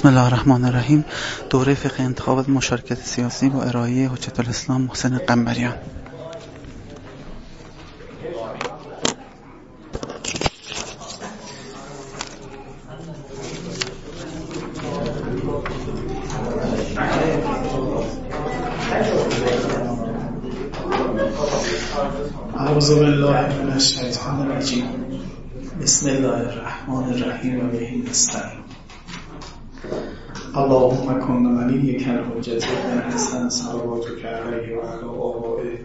بسم الله الرحمن الرحیم. دوره فقه انتخابات مشارکت سیاسی با ارائه حجت الاسلام محسن قنبریان اعوذ بالله من الشیطان الرجیم بسم الله الرحمن الرحیم و بهی نستعین اللهم کن الحجت ابن حسن صلواتک علیه و علی آبائه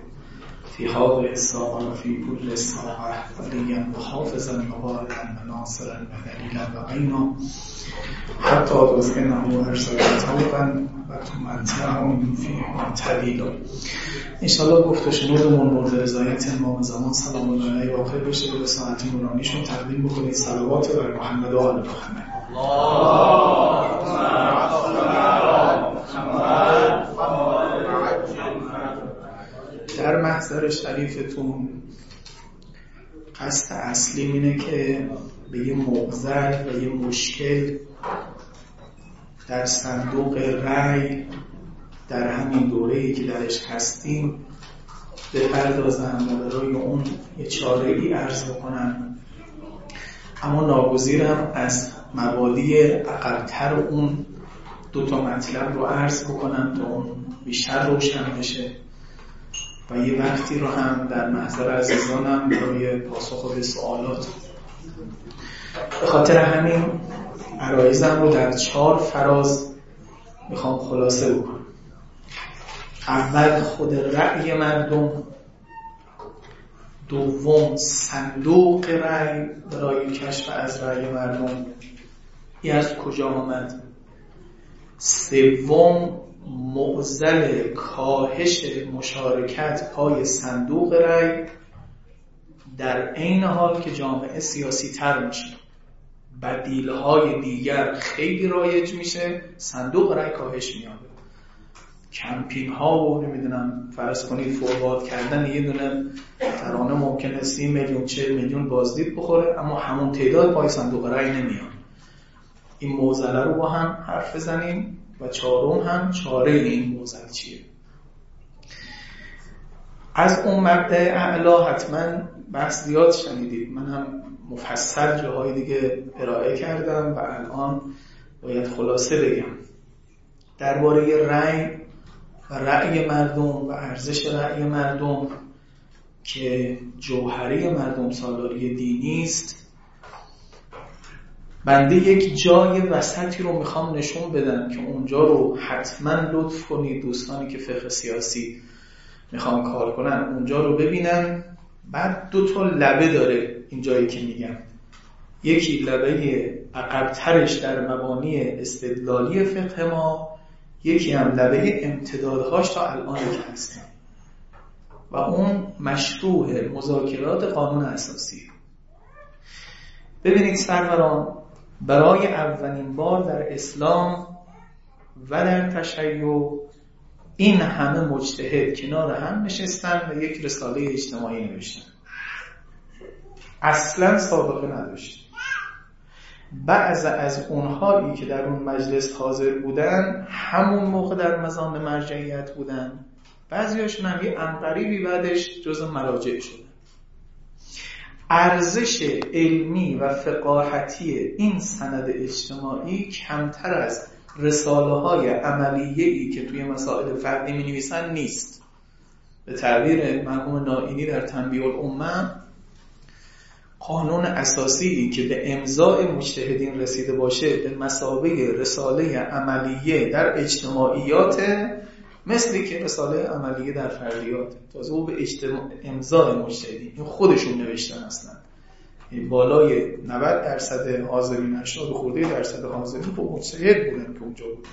فی حال الساعه و فی کل ساعه ولیا و حافظا و بارکا و ناصرا و دلیلا و عینا حتی تسکنه ارسل طلبا و تمتعهم فیه طویلا انشاءالله گفت و شنودمون مورد رضایت امام زمان سلام الله علیه واقع بشه به ساعت نورانیشون تقدیم بکنید. صلوات بر محمد و آل محمد. در محضر شریفتون قصد اصلی اینه که به یه مغزل و یه مشکل در صندوق رأی در همین دوره که درش هستیم بپردازم و برای اون یه چاره ای عرض بکنم اما ناگزیرم از مبادی عقبتر اون دو تا مطلب رو عرض بکنم تا اون بیشتر روشن بشه. و یه وقتی رو هم در محضر عزیزانم برای پاسخ به سوالات. به خاطر همین عرایزم رو در چهار فراز می‌خوام خلاصه بکنم. اول خود رأی مردم. دوم صندوق رأی برای کشف از رأی مردم. ای از کجا آمد؟ سوم معزل کاهش مشارکت پای صندوق رأی در عین حال که جامعه سیاسی تر میشه. بدیل های دیگر خیلی رایج میشه. صندوق رأی کاهش میاد کمپین ها و نمی‌دونم فرض کنید فوروارد کردن یه دونه ترانه ممکنه سی میلیون چه میلیون بازدید بخوره اما همون تعداد پای صندوق رأی نمیاد این موزله رو با هم حرف بزنیم و چهارم هم چاره این موزل چیه. از اون مبدع اعلا حتما بحث زیاد شنیدید. من هم مفصل جاهای دیگه ارائه کردم و الان باید خلاصه بگم. درباره رأی و رأی مردم و ارزش رأی مردم که جوهری مردم سالاری دینی است بنده یک جای وسطی رو می‌خوام نشون بدم که اونجا رو حتما لطف کنید دوستانی که فقه سیاسی می‌خوام کار کنن اونجا رو ببینن. بعد دو تا لبه داره این جایی که میگم. یکی لبه عقبترش در مبانی استدلالی فقه ما یکی هم لبه امتدادهاش تا الان که هستن. و اون مشروع مذاکرات قانون اساسی. ببینید سروران برای اولین بار در اسلام و در تشیع این همه مجتهد کنار هم نشستن و یک رساله اجتماعی نوشتن. اصلا سابقه نداشت بعض از اونهایی که در اون مجلس حاضر بودن همون موقع در مزام مرجعیت بودن. بعضیاشون هم یه انقریبی بعدش جز مراجع شدن ارزش علمی و فقاهتی این سند اجتماعی کمتر از رساله های عملیه ای که توی مسائل فردی می نویسن نیست. به تعبیر مرحوم نائینی در تنبیه الامه قانون اساسی که به امضاء مجتهدین رسیده باشه به مسابقه رساله عملیه در اجتماعیات مثلی که رساله عملیه در فردیات تازه او به اجتماع مجتهدین این خودشون نوشتن اصلا. بالای 90 درصد حاضرین 80 خورده درصد حاضرین با مجتهد بودن که اونجا بود.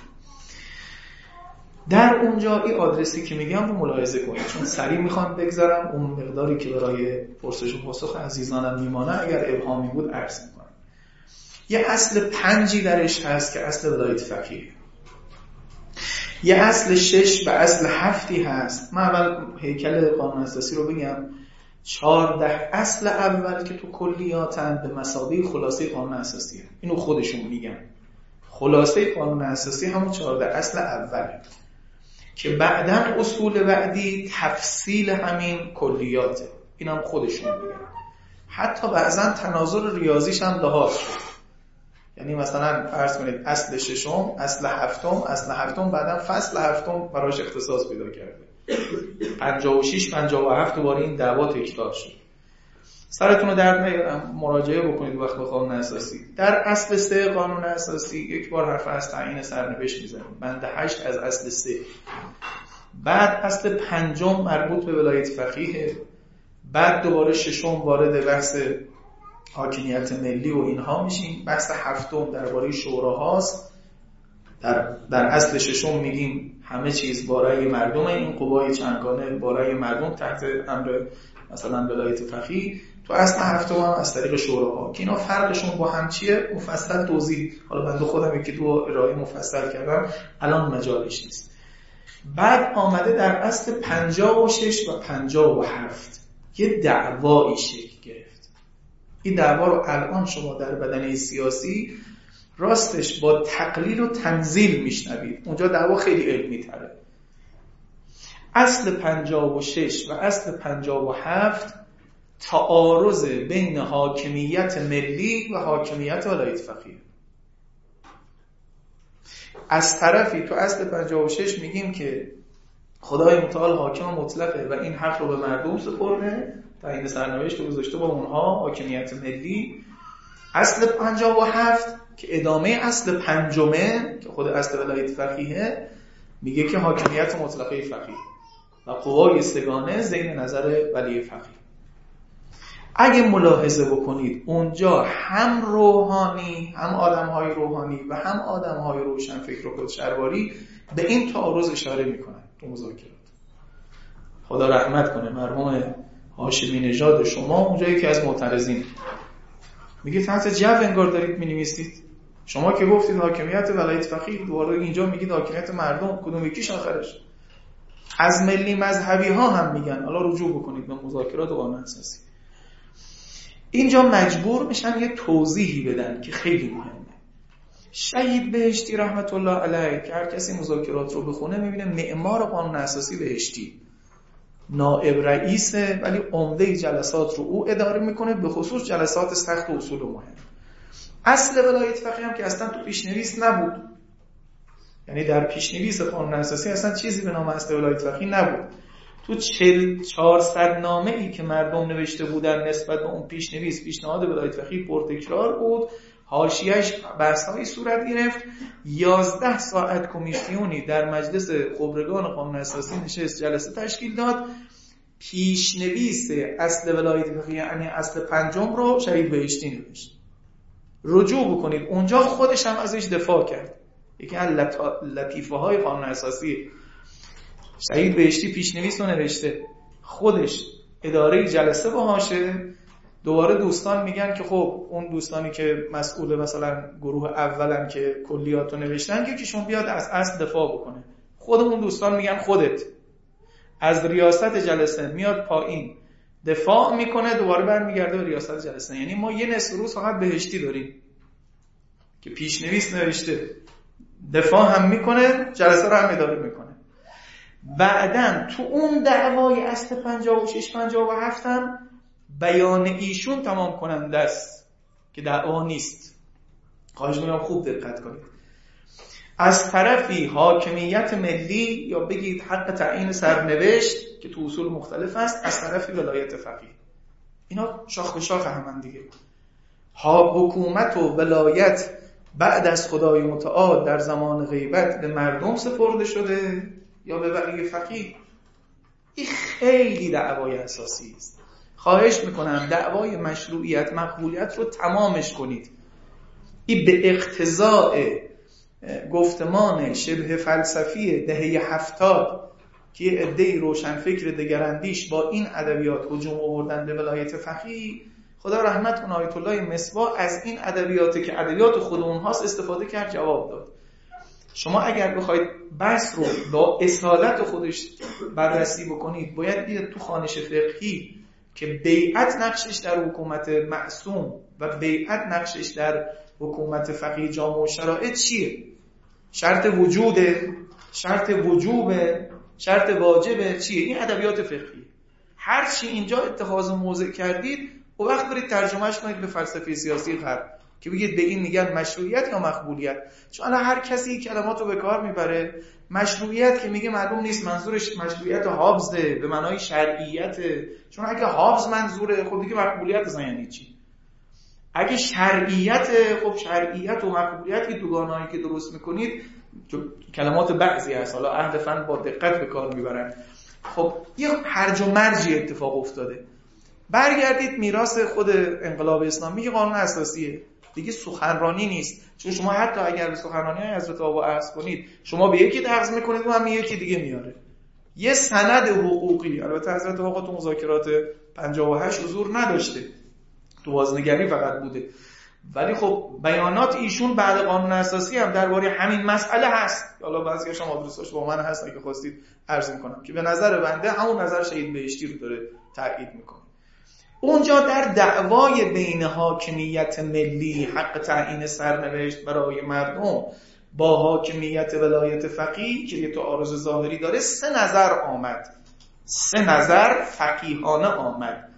در اونجا این آدرسی که میگم رو ملاحظه کنید. چون سریع می‌خوام بگذارم اون مقداری که برای پرسش و پاسخ عزیزانم میمانه اگر ابهامی بود عرض می‌کنم. یه اصل پنجی درش هست که اصل ولایت فقیه. یه اصل شش و اصل هفتی هست. من اول هیکل قانون اساسی رو بگم. چهارده اصل اول که تو کلیاتن به مسابقه خلاصه قانون اساسی. اینو خودشون میگن. خلاصه قانون اساسی همون چهارده اصل اوله که بعدا اصول بعدی تفصیل همین کلیاته. این هم خودشون میگن. حتی بعضا تناظر ریاضیش هم لحاظ شد. یعنی مثلا فرض کنید اصل ششم اصل هفتم اصل هفتم بعدا فصل هفتم براش اختصاص پیدا کرده 56 57 دوباره این دعوا تکرار شد. سرتون رو درد نیارم مراجعه بکنید وقت به قانون اساسی. در اصل سه قانون اساسی یک بار حرف از تعیین سرنوشت می‌زنیم. بند هشت از اصل سه. بعد اصل پنجم مربوط به ولایت فقیه. بعد دوباره ششم وارد بحث حاکمیت ملی و اینها میشیم. بحث هفتم درباره شوراهاست. در, در اصل ششم میگیم همه چیز بارای مردم این قوای چنگانه بارای مردم تحت امر مثلا ولایت فقیه. تو اصل هفته هم از طریق شوراها. که اینا فرقشون با هم چیه؟ مفصل توضیح. حالا بنده خودم یکی دو ارائه مفصل کردم. الان مجالش نیست. بعد آمده در اصل 56 و 57 یه دعوایی شکل این دعوا رو الان شما در بدنه سیاسی راستش با تقلیل و تنزیل میشنوید. اونجا دعوا خیلی علمی تره. اصل 56 و اصل 57 تعارض بین حاکمیت ملی و حاکمیت ولایت فقیه. از طرفی تو اصل 56 میگیم که خدای متعال حاکم مطلقه و این حق رو به مردم سپرده. تعیین سرنوشت رو گذاشته با اونها حاکمیت ملی. اصل 57 که ادامه اصل پنجمه که خود اصل ولایت فقیه میگه که حاکمیت مطلقه فقیه و قوای سگانه زین نظر ولی فقیه. اگه ملاحظه بکنید اونجا هم روحانی هم آدم های روحانی و هم آدم های روشن فکر و خودشرواری به این تعارض اشاره می‌کنن تو مذاکرات. خدا رحمت کنه مرحوم هاشمی نژاد شما اونجایی که از معترضین. میگه تحت جو انگار دارید می‌نویسید شما که گفتید حاکمیت ولایت فقیه دوباره اینجا میگید حاکمیت مردم. کدوم یکیش آخرش؟ از ملی مذهبی ها هم میگن. حالا رجوع بکنید به مذاکرات قانون اساسی. اینجا مجبور میشن یه توضیحی بدن که خیلی مهمه. شهید بهشتی رحمت الله علیه که هر کسی مذاکرات رو بخونه می‌بینه معمار قانون اساسی بهشتی. نائب رئیسه ولی عمده جلسات رو او اداره می‌کنه به خصوص جلسات سخت و اصول مهم. اصل ولایت فقیه هم که اصلا تو پیشنویس نبود. یعنی در پیشنویس قانون اساسی اصلا چیزی به نام اصل ولایت فقیه نبود. تو چل چهارصد نامه ای که مردم نوشته بودن نسبت به اون پیشنویس پیشنهاد ولایت فقیه پرتکرار بود. حاشیهش بحث های صورت گرفت. یازده ساعت کمیسیونی در مجلس خبرگان قانون اساسی نشست جلسه تشکیل داد. پیشنویس اصل ولایت فقیه یعنی اصل پنجم رو شهید بهشتی نوشت. رجوع بکنید. اونجا خودش هم ازش دفاع کرد. یکی از لطیفه های قانون اساسی. شهید بهشتی پیشنویس رو نوشته. خودش اداره جلسه باهاشه دوباره دوستان میگن که خب اون دوستانی که مسئول مثلا گروه اولن که کلیات رو نوشتن که کشون بیاد از اصل دفاع بکنه. خود اون دوستان میگن خودت. از ریاست جلسه میاد پایین. دفاع می‌کنه دوباره برمیگرده به ریاست جلسه. یعنی ما یه نصف روز فقط بهشتی داریم. که پیشنویس نوشته. دفاع هم می‌کنه جلسه رو هم اداره می‌کنه. بعدا تو اون دعوای اصل 56 57 هم بیان ایشون تمام کننده است که دعوا نیست. خواهش می‌کنم خوب دقت کنید. از طرفی حاکمیت ملی یا بگید حق تعیین سرنوشت که تو اصول مختلف است از طرفی ولایت فقیه. اینا شاخ به شاخ هم دیگه. ها حکومت و ولایت بعد از خدای متعال در زمان غیبت به مردم سپرده شده یا به ولی فقیه. این خیلی دعوای اساسی است. خواهش می‌کنم دعوای مشروعیت مقبولیت رو تمامش کنید. این به اقتضاع گفتمان شبه فلسفی دهه هفتاد که عده روشنفکر دگراندیش با این ادبیات هجوم آوردن به ولایت فقیه خدا رحمت کنه آیت الله مصباح از این ادبیاتی که ادبیات خود اونهاست استفاده کرد جواب داد. شما اگر بخواید بحث رو با اصالت خودش بررسی بکنید باید بیاد تو خانش فقهی که بیعت نقشش در حکومت معصوم و بیعت نقشش در حکومت فقیه جامع و شرایط چیه؟ شرط وجوده شرط وجوبه شرط واجبه چیه؟ این ادبیات فقهی هر چی اینجا اتخاذ موضع کردید و وقت برید ترجمهش کنید به فلسفه سیاسی غرب. که بگید به این میگن مشروعیت یا مقبولیت؟ چون الان هر کسی کلمات رو به کار می‌بره مشروعیت که میگه معلوم نیست منظورش مشروعیت حافظه به معنای شرعیت. چون اگه حافظ منظوره خب دیگه مقبولیت اصلا یعنی چی؟ اگه شرعیت خب شرعیت و مقبولیت که دوگانهایی که درست می‌کنید کلمات بعضی هست حالا اهل فن با دقت به کار می‌برن. خب یه هرج و مرجی اتفاق افتاده. برگردید میراث خود انقلاب اسلامی قانون اساسیه. دیگه سخنرانی نیست. چون شما حتی اگر به سخنرانی های حضرت آبا عرض کنید شما به یکی درز می‌کنید و هم یکی دیگه میاره. یه سند حقوقی البته حضرت آقا تو مذاکرات 58 حضور نداشته. تو بازنگری فقط بوده. ولی خب بیانات ایشون بعد قانون اساسی هم درباره همین مسئله هست. حالا بعضی شما دوستاش با من هست اگه خواستید عرض می‌کنم که به نظر بنده همون نظر شهید بهشتی رو داره تایید می‌کنه. اونجا در دعوای بین حاکمیت ملی حق تعیین سرنوشت برای مردم با حاکمیت ولایت فقیه که یه آرز ظاهری داره سه نظر آمد. سه نظر فقیهانه آمد.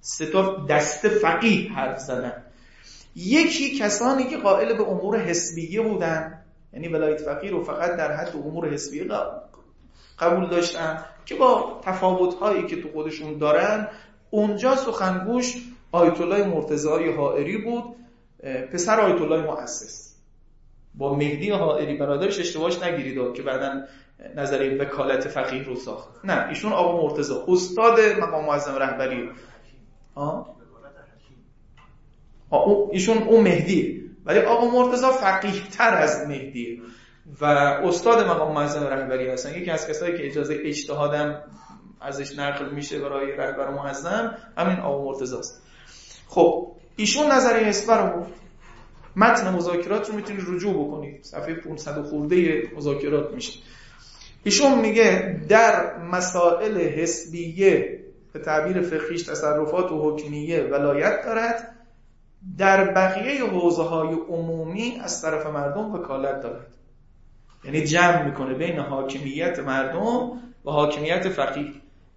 سه تا دست فقیه حرف زدن. یکی کسانی که قائل به امور حسبیه بودن یعنی ولایت فقیه رو فقط در حد امور حسبیه قبول داشتن که با تفاوت هایی که تو خودشون دارن اونجا سخنگوش آیت الله مرتضی حائری بود. پسر آیت الله مؤسس. با مهدی حائری برادرش اشتباهش نگیرید که بعدا نظریه وکالت فقیه رو ساخت. نه ایشون آقا مرتضی. استاد مقام معظم رهبری. آه؟ ایشون اون مهدی. ولی آقا مرتضی فقیه تر از مهدی. و استاد مقام معظم رهبری هستن. یکی از کسایی که اجازه اجتهادم ازش نقل میشه برای رهبر معظم همین آقا مرتضی است خب ایشون نظریه اسپر رو متن مذاکرات رو می‌تونید رجوع بکنید. صفحه 500 خورده مذاکرات میشه. ایشون میگه در مسائل حسبیه به تعبیر فقهیش تصرفات و حکمیه ولایت دارد. در بقیه حوزه های عمومی از طرف مردم وکالت دارد. یعنی جمع می‌کنه بین حاکمیت مردم و حاکمیت فقیه.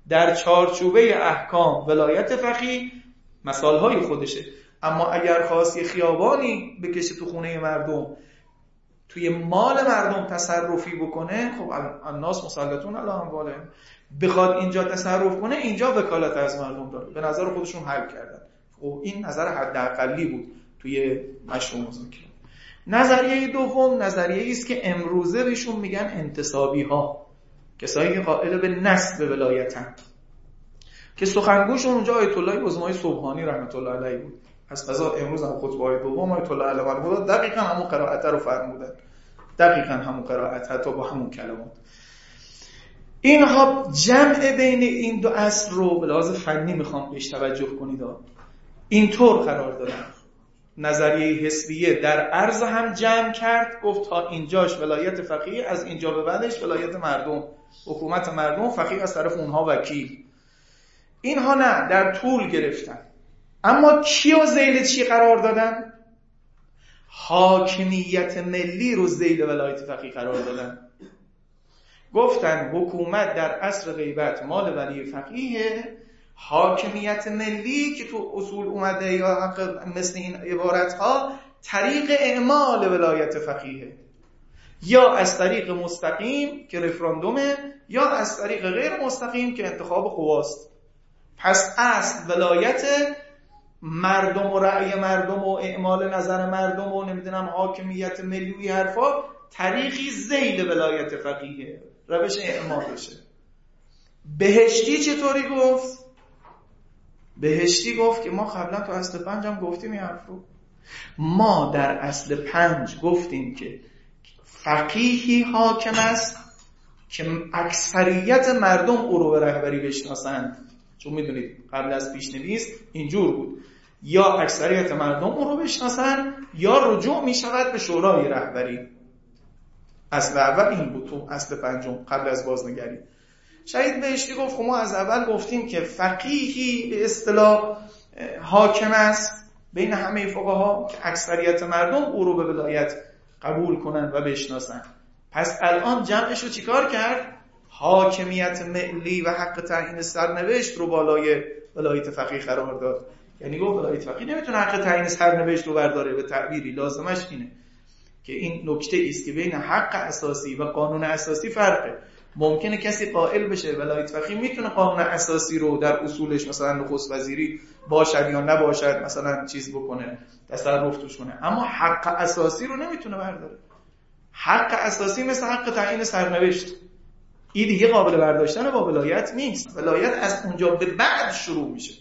در چارچوبه احکام ولایت فقیه مثال های خودشه. اما اگر خواست یه خیابانی بکشه تو خونه مردم توی مال مردم تصرفی بکنه خب الناس مسلطون الان امواله بخواد اینجا تصرف کنه اینجا وکالت از مردم داره. به نظر خودشون حل کردن. خب این نظر حداقلی بود توی مشروع مذاکره. نظریه دوم نظریه است که امروزه بهشون میگن انتصابی ها کسایی که قائل به نسب ولایتن. که سخنگوشون اونجا آیت الله عظمای صبحانی رحمت الله علیه بود. پس قضا امروز هم خطبه های دوم آیت الله علیه بود. دقیقا همون قرائت رو فرمودن. دقیقا همون قرائت حتی با همون کلمات. اینها جمع بین این دو اصل رو به لحاظ فنی می‌خوام بهش توجه کنید. اینطور قرار دادن. نظریه حسبیه در عرض هم جمع کرد گفت تا اینجاش ولایت فقیه از اینجا به بعدش ولایت مردم. حکومت مردم فقیه از طرف اونها وکیل. اینها نه در طول گرفتن. اما کیو زیل چی قرار دادن؟ حاکمیت ملی رو زیل ولایت فقیه قرار دادن. گفتن حکومت در عصر غیبت مال ولی فقیه حاکمیت ملی که تو اصول اومده یا مثل این عبارت ها طریق اعمال ولایت فقیه. یا از طریق مستقیم که رفراندومه یا از طریق غیر مستقیم که انتخاب قواست پس اصل ولایت مردم و رأی مردم و اعمال نظر مردم و نمی‌دونم حاکمیت ملی حرفا طریقی زیل ولایت فقیه. روش اعمالشه بهشتی چطوری گفت؟ بهشتی گفت که ما قبلا تو اصل پنج هم گفتیم این حرف رو ما در اصل پنج گفتیم که فقیهی حاکم است که اکثریت مردم او رو به رهبری بشناسند. چون می‌دونید قبل از پیشنویس اینجور بود. یا اکثریت مردم او رو بشناسند یا رجوع می شود به شورای رهبری. اصل اول این بود تو اصل پنجم قبل از بازنگری. شهید بهشتی گفت خب ما از اول گفتیم که فقیهی به اصطلاح حاکم است بین همه فقها که اکثریت مردم او رو به ولایت قبول کنن و بشناسن. پس الان جمعش رو چیکار کرد؟ حاکمیت ملی و حق تعیین سرنوشت رو بالای ولایت فقیه قرار داد. یعنی گفت ولایت فقیه نمی‌تونه حق تعیین سرنوشت رو برداره به تعبیری. لازمش اینه که این نکته است که بین حق اساسی و قانون اساسی فرقه. ممکنه کسی قائل بشه ولایت فقیه می‌تونه قانون اساسی رو در اصولش مثلا نخست وزیری باشد یا نباشد مثلا چیز بکنه. تصرف توش کنه. اما حق اساسی رو نمی‌تونه برداره. حق اساسی مثل حق تعیین سرنوشت. این دیگه قابل برداشتن با ولایت نیست. ولایت از اونجا به بعد شروع میشه.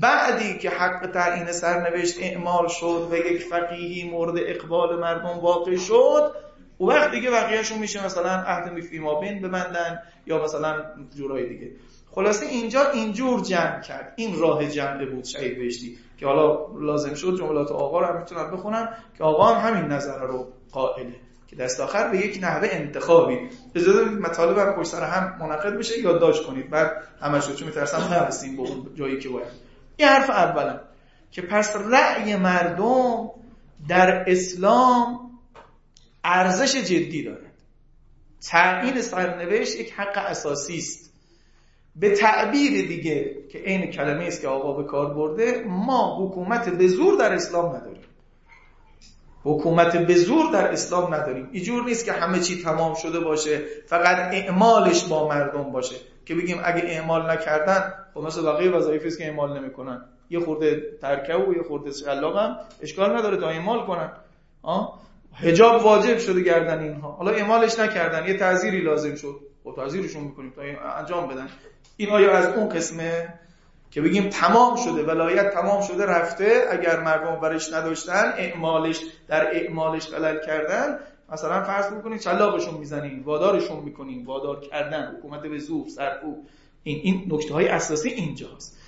بعدی که حق تعیین سرنوشت اعمال شد و یک فقیهی مورد اقبال مردم واقع شد و وقت دیگه بقیهشون میشه مثلا عهد میفیما بین ببندن یا مثلا جورای دیگه. خلاصه اینجا اینجور جمع کرد. این راه جمع بود شهید بهشتی که حالا لازم شد جملات آقا رو هم می‌تونم بخونم که آقا هم همین نظر رو قائله که دست آخر به یک نحوه انتخابی. اجازه مطالب هم پشت سر هم منعقد بشه یادداشت کنید. بعد همش رو چون میترسم نرسیم به جایی که باید. این حرف اولا که پس رأی مردم در اسلام ارزش جدی دارد. تعیین سرنوشت یک حق اساسی است. به تعبیر دیگه که عین کلمه است که آقا به کار برده ما حکومت به زور در اسلام نداریم. حکومت به زور در اسلام نداریم. اینجور نیست که همه چی تمام شده باشه فقط اعمالش با مردم باشه. که بگیم اگه اعمال نکردن خب مثل بقیه وظایفی است که اعمال نمی‌کنن. یه خورده ترکه و یه خورده شلاق هم اشکال نداره تا اعمال کنن. آه؟ حجاب واجب شده گردن اینها. حالا اعمالش نکردن یه تعذیری لازم شد. و تعذیرشون می‌کنیم تا انجام بدن. این آیا از اون قسمه که بگیم تمام شده ولایت تمام شده رفته اگر مردم برش نداشتن اعمالش در اعمالش خلل کردن مثلا فرض بکنید چلاقشون می‌زنیم وادارشون می‌کنیم وادار کردن حکومت به زور سرکوب. این این نکته های اساسی اینجاست.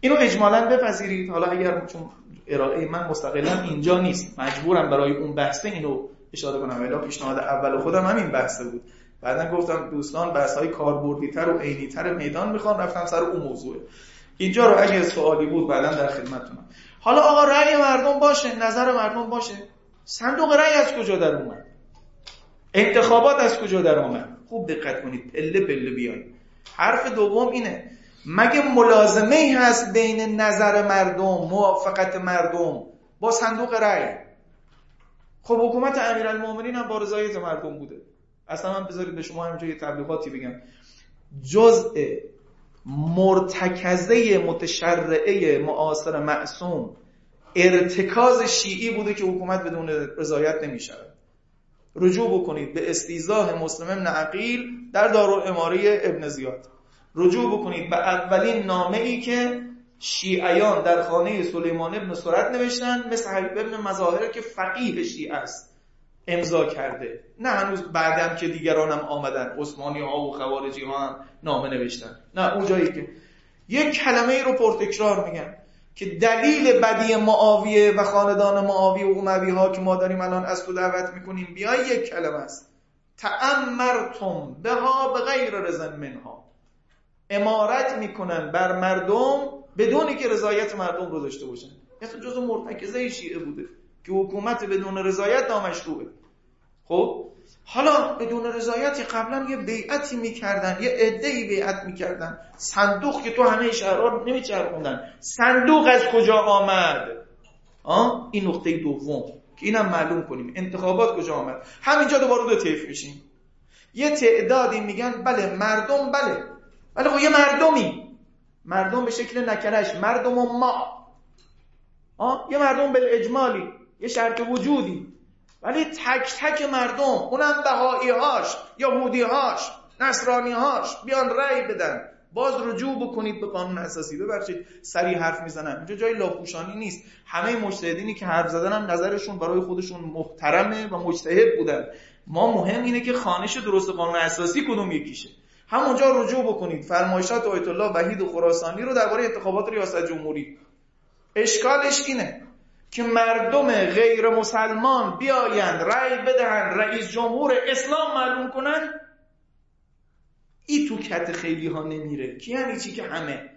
اینو اجمالا بپذیرید. حالا اگر چون ارائه من مستقلا اینجا نیست مجبورم برای اون بحثه اینو اشاره کنم. الا پیشنهاد اول خودم همین بحثه بود. بعدا گفتم دوستان بحث های کاربردی تر و عینی تر میدان می‌خوام رفتم سر اون موضوع. اینجا رو اگه سوالی بود بعدا در خدمتتونم. حالا آقا رأی مردم باشه نظر مردم باشه. صندوق رأی از کجا در اومد؟ انتخابات از کجا در اومد؟ خوب دقت کنید پله پله بیاید. حرف دوم اینه مگه ملازمه ای هست بین نظر مردم موافقت مردم با صندوق رأی؟ خب حکومت امیرالمومنین هم با رضایت مردم بوده. اصلا من بذارید به شما همینجا یه تبلیغاتی بگم. جزء مرتکزه متشرعه معاصر معصوم ارتکاز شیعی بوده که حکومت بدون رضایت نمی رجوع بکنید به استیزاه مسلم ابن عقیل در دارو اماره ابن زیاد. رجوع بکنید به اولین نامه ای که شیعیان در خانه سلیمان ابن سرد نوشتن مثل حبیب ابن مظاهر که فقیه شیعه است. امضا کرده. نه هنوز بعدم که دیگرانم آمدن. عثمانی ها و خوارجی ها هم نامه نوشتن. نه اون جایی که یک کلمه ای رو پرتکرار میگن که دلیل بدی معاویه و خاندان معاویه و اموی ها که ما داریم الان از تو دعوت می‌کنیم بیای یک کلمه است. تأمرتم بها به غیر رزن منها. امارت می‌کنن بر مردم بدونی که رضایت مردم رو داشته باشن. مثل جزو مرتکزه شیعه بوده که حکومت بدون رضایت نامشروعه. خب؟ حالا بدون رضایتی قبلا یه بیعتی می‌کردن یه عده‌ای بیعت می‌کردن. صندوق که تو همه شهرها نمیچرخوندن. صندوق از کجا آمد؟ آه؟ این نقطه دوم که اینم معلوم کنیم. انتخابات کجا آمد؟ همینجا دوباره دو طیف میشیم یه تعدادی میگن بله مردم بله. ولی خب یه مردمی. مردم به شکل نکرش. مردم و ما. آه؟ یه مردم به اجمالی. یه شرط وجودی. ولی تک تک مردم اونم بهایی هاش یهودی هاش نصرانی هاش بیان رأی بدن. باز رجوع بکنید به قانون اساسی. ببخشید سری حرف می‌زنن اینجا جای لاپوشانی نیست. همه مجتهدینی که حرف زدن هم نظرشون برای خودشون محترمه و مجتهد بودن. ما مهم اینه که خانش درست قانون اساسی کدوم یکیشه. همونجا رجوع بکنید. فرمایشات آیت الله وحید خراسانی رو درباره انتخابات ریاست جمهوری. اشکالش اینه. که مردم غیر مسلمان بیایند رأی بدهند رئیس جمهور اسلام معلوم کنن ای تو کت خیلی ها نمیره. کی یعنی چی که همه؟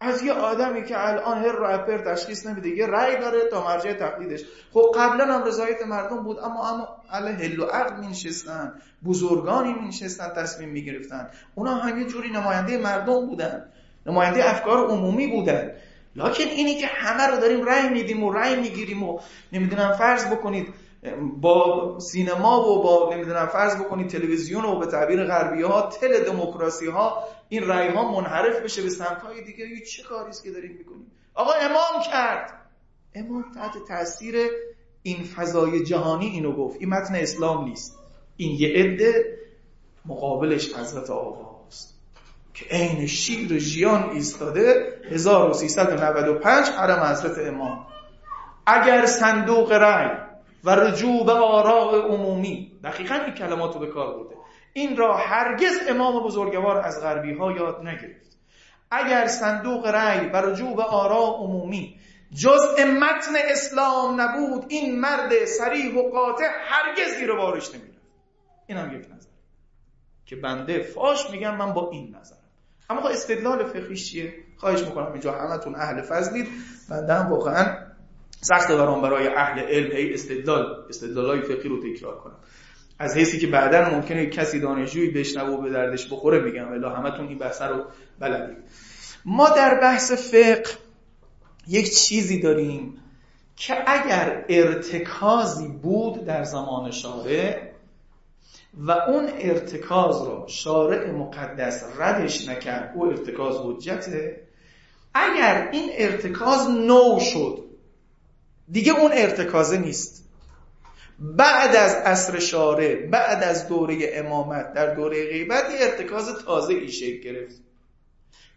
از یه آدمی که الان هر رپر تشخیص نمیده یه رأی داره تا مرجع تقلیدش. خب قبلا هم رضایت مردم بود اما اما علی هل و عقل مینشستن بزرگانی مینشستن تصمیم می‌گرفتن. اونا هم یه جوری نماینده مردم بودن. نماینده افکار عمومی بودن. لکن اینی که همه رو داریم رأی میدیم و رأی می‌گیریم و نمی‌دونم فرض بکنید با سینما و با نمی‌دونم فرض بکنید تلویزیون و به تعبیر غربی ها تل دموکراسی ها این رأی ها منحرف بشه به سمت های دیگه. این چه کاری است که داریم می‌کنیم؟ آقا امام کرد. امام تحت تاثیر این فضای جهانی اینو گفت. این متن اسلام نیست. این یه عده مقابلش حضرت آقاست که عین شیر ژیان ایستاده 1395 حرم حضرت امام. اگر صندوق رأی و رجوع به آراء عمومی دقیقا این کلمات رو به کار برده. این را هرگز امام بزرگوار از غربی ها یاد نگرفت. اگر صندوق رأی و رجوع به آراء عمومی جزء متن اسلام نبود این مرد سریح و قاطع هرگز گیر بارش نمی‌رفت این هم یک نظر. که بنده فاش میگم من با این نظرم اما خب استدلال فقهیش چیه؟ خواهش می‌کنم اینجا همتون اهل فضلید. بنده هم واقعا سخت برام برای اهل علم هی استدلال استدلالای فقهی رو تکرار کنم. از حیثی که بعدا ممکنه کسی دانشجویی بشنوه و به دردش بخوره میگم الا همتون این بحث رو بلدید. ما در بحث فقه یک چیزی داریم که اگر ارتکازی بود در زمان شارع و اون ارتکاز رو شارع مقدس ردش نکرد او ارتکاز حجته. اگر این ارتکاز نو شد دیگه اون ارتکازه نیست. بعد از عصر شارع بعد از دوره امامت در دوره غیبت ارتکاز تازه ای شکل گرفت.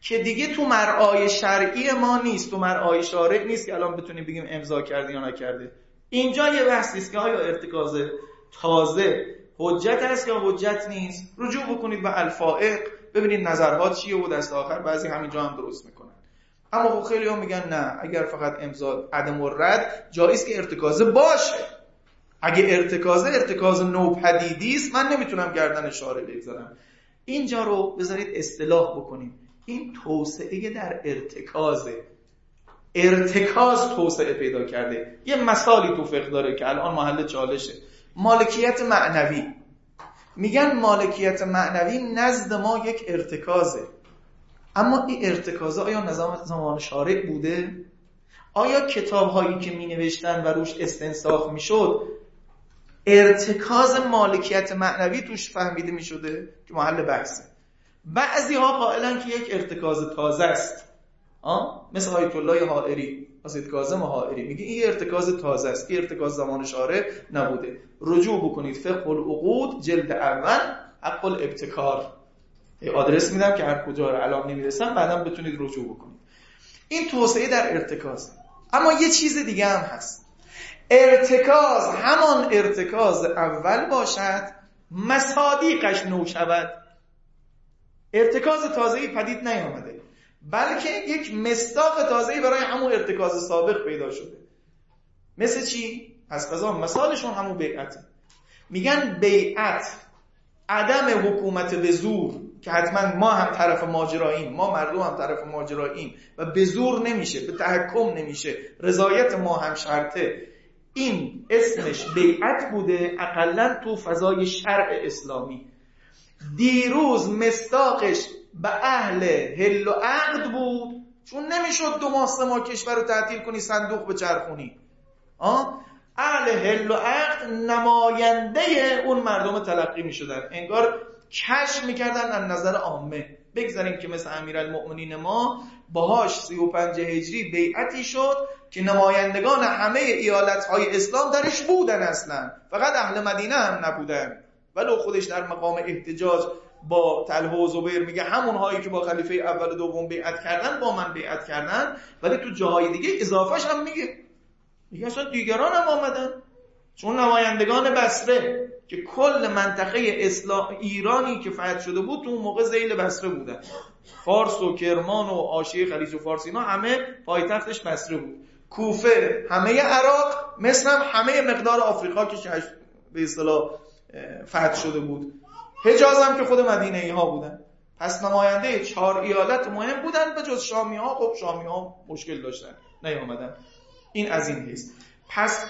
که دیگه تو مرعای شرعی ما نیست تو مرعای شارع نیست که الان بتونیم بگیم امضا کرده یا نکرده. اینجا یه بحثی است که آیا ارتکاز تازه حجت است یا حجت نیست؟ رجوع بکنید به الفائق. ببینید نظرها چیه و دست آخر بعضی همینجا هم درست می‌کنن. اما خب خیلی هم میگن نه اگر فقط امضا عدم و رد جاییست که ارتکازه باشه. اگه ارتکازه ارتکاز نوپدیدی است من نمی‌تونم گردن اشاره بگذارم. اینجا رو بذارید اصطلاح بکنیم. این توسعه در ارتکازه ارتکاز توسعه پیدا کرده. یه مثالی تو فقه داره که الان محل چالشه. مالکیت معنوی. میگن مالکیت معنوی نزد ما یک ارتکازه. اما این ارتکازه آیا نظام زمان شارع بوده؟ آیا کتاب هایی که می نوشتن و روش استنساخ می شد ارتکاز مالکیت معنوی توش فهمیده می شده که محل بحثه. بعضی ها قائلن که یک ارتکاز تازه است. آه؟ مثل آیت الله حائری. حضرت کاظم حائری میگه این ارتکاز تازه است. این ارتکاز زمان شارع نبوده. رجوع بکنید. فقه العقود جلد اول حق الابتکار. آدرس میدم که هر کجا رو الان نمی‌رسم بعدا بتونید رجوع بکنید. این توسعه در ارتکاز اما یه چیز دیگه هم هست. ارتکاز همان ارتکاز اول باشد مصادیقش نو شود. ارتکاز تازه‌ای پدید نیامده. بلکه یک مستاق تازه‌ای برای همون ارتکاز سابق پیدا شده. مثل چی؟ پس قضا مثالشون همون بیعت. میگن بیعت عدم حکومت به زور که حتما ما هم طرف ماجراییم ما مردم هم طرف ماجراییم و به زور نمیشه به تحکم نمیشه رضایت ما هم شرطه. این اسمش بیعت بوده اقلا تو فضای شرع اسلامی. دیروز مستاقش به اهل هل و عقد بود. چون نمی‌شد دو ماه سه ماه کشور رو تعطیل کنی صندوق به چرخونی آه؟ اهل هل و عقد نماینده اون مردم تلقی می‌شدن. انگار کش می‌کردن از نظر عامه. بگذاریم که مثل امیرالمؤمنین ما باهاش 35 هجری بیعتی شد که نمایندگان همه ایالت های اسلام درش بودن اصلا. فقط اهل مدینه هم نبودن. ولو خودش در مقام احتجاج با طلحه و زبیر میگه همون هایی که با خلیفه اول و دوم بیعت کردن با من بیعت کردن. ولی تو جاهای دیگه اضافهش هم میگه. میگه اصلا دیگران هم آمدن. چون نمایندگان بسره که کل منطقه اسلام ایرانی که فتح شده بود تو اون موقع زیل بسره بودن. فارس و کرمان و آشیه خلیج و فارس اینا همه پایتختش بسره بود. کوفه همه عراق مثل هم همه مقدار آفریقا که به اصطلاح فتح شده بود. حجاز هم که خود مدینه ای ها بودن. پس نماینده چهار ایالت مهم بودن به جز شامی ها خب شامی ها مشکل داشتن. نیامدن این از این هست پس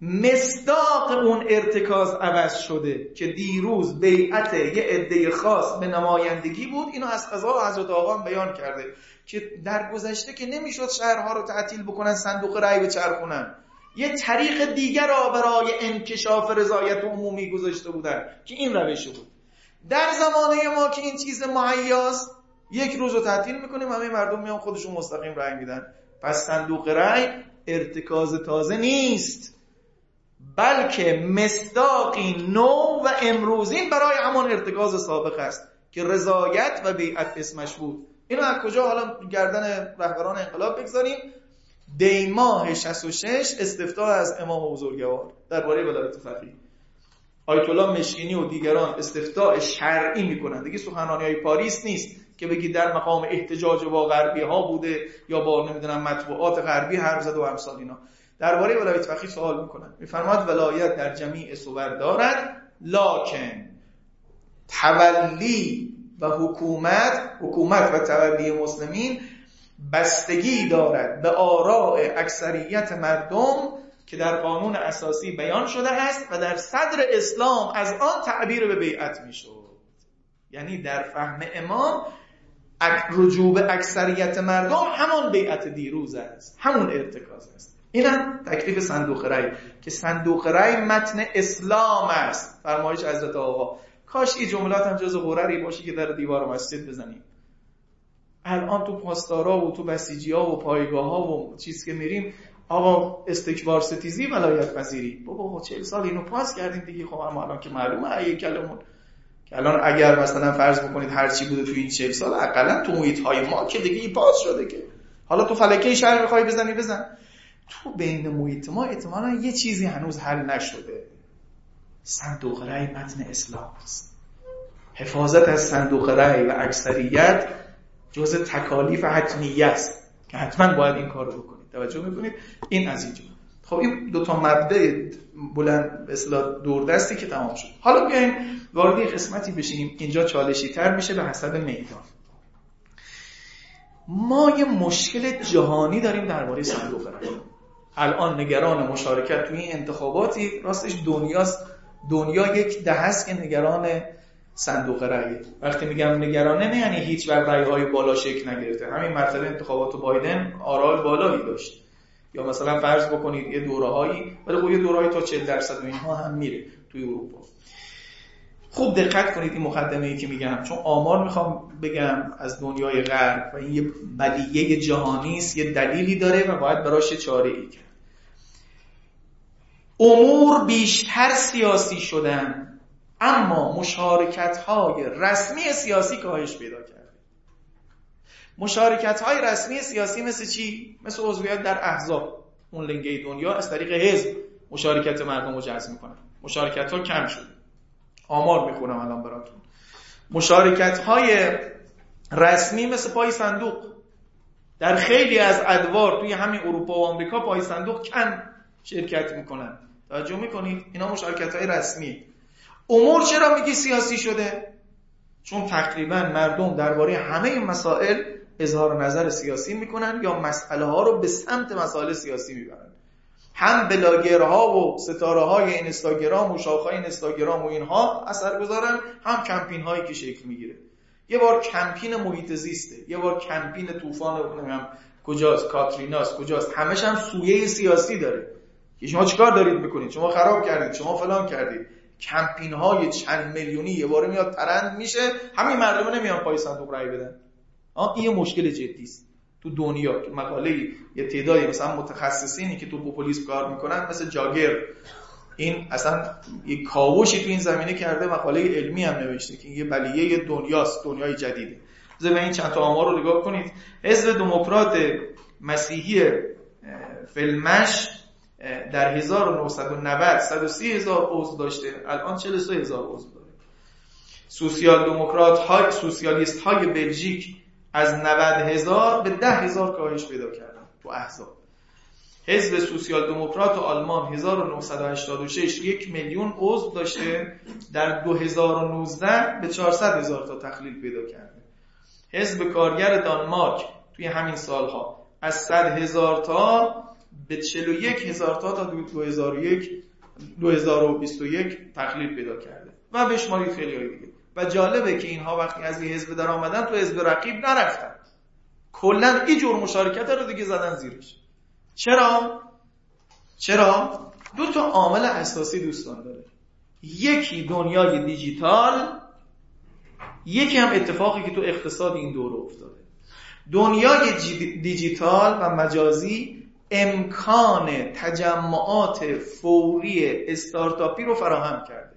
مصداق اون ارتکاز عوض شده که دیروز بیعت یه عده خاص به نمایندگی بود. اینو از قضا حضرت آقا بیان کرده که در گذشته که نمی‌شد شهرها رو تعطیل بکنن صندوق رأی بچرخونن. یه طریق دیگر را برای انکشاف رضایت عمومی گذاشته بودن که این روش بود. در زمانه ما که این چیز معیاز یک روز رو تعطیل می‌کنیم همه مردم میان خودشون مستقیم رأی میدن. پس صندوق رأی ارتکاز تازه نیست. بلکه مصداقی نو و امروزین برای همان ارتکاز سابق است که رضایت و بیعت اسمش بود. اینو از کجا حالا گردن رهبران انقلاب بگذاریم؟ دیماه 66 استفتاح از امام بزرگوار درباره ولایت فقیه. آیت الله مشکینی و دیگران استفتاء شرعی می‌کنن. دیگه سخنرانی های پاریس نیست که بگی در مقام احتجاج با غربی ها بوده یا با نمی‌دونم مطبوعات غربی حرف زد و امثال اینا. درباره ولایت فقیه سوال می‌کنن. میفرماد ولایت در جمیع صور دارد لاکن تولی و حکومت حکومت و تولی مسلمین بستگی دارد به آراء اکثریت مردم که در قانون اساسی بیان شده است و در صدر اسلام از آن تعبیر به بیعت می‌شد. یعنی در فهم امام رجوع به اکثریت مردم همون بیعت دیروز است. همون ارتکاز است. اینم تکلیف صندوق رأی. که صندوق رأی متن اسلام است. فرمایش حضرت آقا. کاش این جملات هم جز غرری باشه که در دیوار مسجد بزنیم. الان تو پاسدارا و تو بسیجی ها و پایگاه ها و چیز که میریم آقا استکبار ستیزی ولایت پذیری بابا چه سال اینو پاس کردیم دیگه. خب اما الان که معلومه ای کلمون. که الان اگر مثلا فرض بکنید هر چی بوده تو این 40 سال اقلا تو محیط های ما که دیگه این پاس شده که. حالا تو فلکه شهر می‌خوای بزنی بزن. تو بین محیط ما احتمالا یه چیزی هنوز حل نشده. صندوق رأی متن اسلام است. حفاظت از صندوق رأی و اکثریت جزء تکالیف حتمیه است. که حتما باید این کار رو بکنید توجه می‌کنید؟ این از اینجا. خب این دو تا مبدأ بلند اصلا دوردستی که تمام شد. حالا بیایم وارد قسمتی بشیم. اینجا چالشی تر میشه به حسب میدان. ما یه مشکل جهانی داریم درباره صندوق رأی الان نگران مشارکت توی این انتخاباتی راستش دنیاست. دنیا یک ده هست که نگران صندوق رأی. وقتی میگم نگرانه نه یعنی هیچ وقت رأی های بالا شکل نگرفته. همین مرتبه انتخابات بایدن آرای بالایی داشت. یا مثلا فرض بکنید یه دوره هایی ولی خب یه دوره تا 40 درصد و اینها هم میره توی اروپا. خوب دقت کنید این مقدمه ای که میگم. چون آمار می‌خوام بگم از دنیای غرب و این یه بدیه جهانی است یه دلیلی داره و باید براش چاره ای کرد. امور بیشتر سیاسی شدن. اما مشارکت های رسمی سیاسی کاهش پیدا کرده. مشارکت های رسمی سیاسی مثل چی؟ مثل عضویت در احزاب. اون لنگه دنیا از طریق حزب مشارکت مردم رو جذب می‌کنن مشارکت ها کم شده. آمار می‌خونم الان براتون. مشارکت های رسمی مثل پای صندوق. در خیلی از ادوار توی همین اروپا و آمریکا پای صندوق کم شرکت می‌کنن. توجه می‌کنید؟ اینا مشارکت های رسمی. امور چرا میگی سیاسی شده؟ چون تقریبا مردم درباره همه این مسائل اظهار نظر سیاسی می‌کنن یا مسئله ها رو به سمت مسائل سیاسی می‌برن. هم بلاگرها و ستاره های اینستاگرام و شاخهای اینستاگرام و اینها اثر گذارن هم کمپین هایی که شکل می‌گیره. یه بار کمپین محیط زیسته یه بار کمپین طوفان هم کجاست کاتریناست کجاست همش هم سویه سیاسی داره. که شما چیکار دارید می‌کنید؟ شما خراب کردید شما فلان کردید. کمپین های چند میلیونی یه باره میاد ترند میشه. همین مردم نمیان پای صندوق رای بدن. این یه مشکل جدی است. تو دنیا که مقاله یه تعدادی مثلا متخصصینی که تو پوپولیسم کار می‌کنن مثل جاگر این اصلا یه کاوشی تو این زمینه کرده مقاله علمی هم نوشته که یه بلیه دنیاست دنیای جدیده. بذار این چند تا آمار رو نگاه کنید. حزب دموکرات مسیحی فلمش در 1990 130 هزار عضو داشته. الان 43 هزار عضو داره. سوسیال دموکرات های سوسیالیست های بلژیک از 90 هزار به 10 هزار کاهش پیدا کردن تو احزاب. حزب سوسیال دموکرات آلمان 1986 یک میلیون عضو داشته. در 2019 به 400 هزار تا تخلیل پیدا کرده. حزب کارگر دانمارک توی همین سالها از 100 هزار تا به 41 هزار تا تا 2001 2021 تخلیل پیدا کرده. و بشمارید خیلی های دیگه. و جالبه که اینها وقتی از یه حزب در آمدن تو حزب رقیب نرفتن. کلا این جور مشارکت رو دیگه زدن زیرش. چرا؟ چرا؟ دو تا عامل اساسی دوستان داره. یکی دنیای دیجیتال یکی هم اتفاقی که تو اقتصاد این دور افتاده. دنیای دیجیتال و مجازی امکان تجمعات فوری استارتاپی رو فراهم کرده.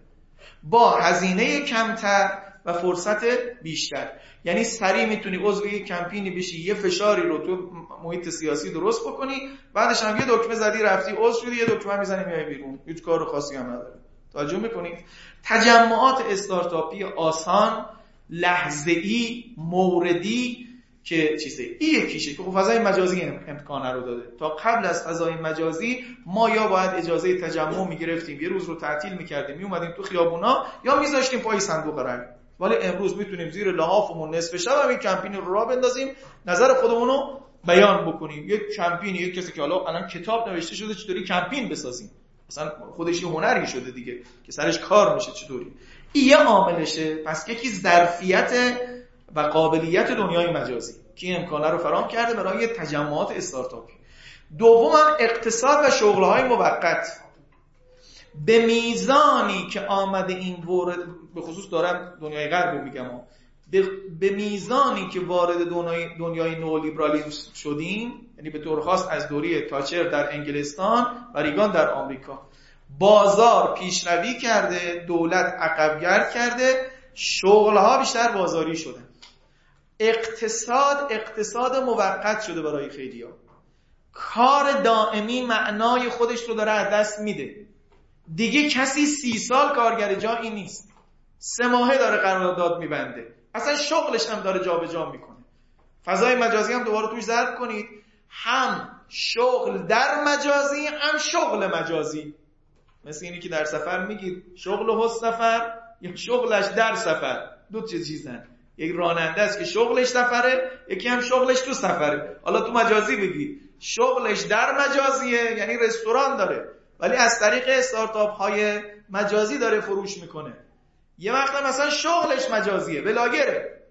با هزینه کمتر و فرصت بیشتر. یعنی سریع می‌تونی عضو یک کمپینی بشی یه فشاری رو تو محیط سیاسی درست بکنی بعدش هم یه دکمه زدی رفتی عضو شدی یه دکمه می‌زنی میای بیرون. هیچ کار خاصی هم نداره توجه می‌کنید؟ تجمعات استارتاپی آسان لحظه‌ای موردی که چیزه این یکیشه که خب فضای مجازی امکانه رو داده. تا قبل از فضای مجازی ما یا باید اجازه تجمع می‌گرفتیم یه روز رو تعطیل می‌کردیم میومدیم تو خیابونا یا میذاشتیم پای صندوق رنگ. ولی امروز می‌تونیم زیر لحافمون نصف شب هم کمپین رو را بندازیم نظر خودمون رو بیان بکنیم. یک کمپین یک کسی که حالا الان کتاب نوشته شده چطوری کمپین بسازیم؟ مثلا خودش یه هنری شده دیگه که سرش کار میشه چطوری؟ این یه عاملشه. پس یکی ظرفیت و قابلیت دنیای مجازی که این امکانه رو فرام کرده برای تجمعات استارتاپی دوم هم اقتصاد و شغلهای موقت. به میزانی که آمده این وارد به خصوص دارم دنیای غرب رو میگم به میزانی که وارد دنیای, دنیای نولیبرالیسم شدیم یعنی به طور خاص از دوری تاچر در انگلستان و ریگان در آمریکا. بازار پیشروی کرده دولت عقبگرد کرده شغلها بیشتر بازاری شده اقتصاد اقتصاد موقت شده برای خیلی ها. کار دائمی معنای خودش رو داره از دست میده. دیگه کسی سی سال کارگر جایی نیست. سه ماهه داره قرارداد میبنده. اصلا شغلش هم داره جابجا جا می‌کنه. فضای مجازی هم دوباره توش ضرب کنید. هم شغل در مجازی هم شغل مجازی. مثل اینی که در سفر میگید. شغل هست سفر یا شغلش در سفر. دو چیز چیزن یک راننده است که شغلش سفره یکی هم شغلش تو سفره. حالا تو مجازی بگی شغلش در مجازیه یعنی رستوران داره. ولی از طریق استارتاپ های مجازی داره فروش می‌کنه. یه وقت مثلا شغلش مجازیه بلاگره.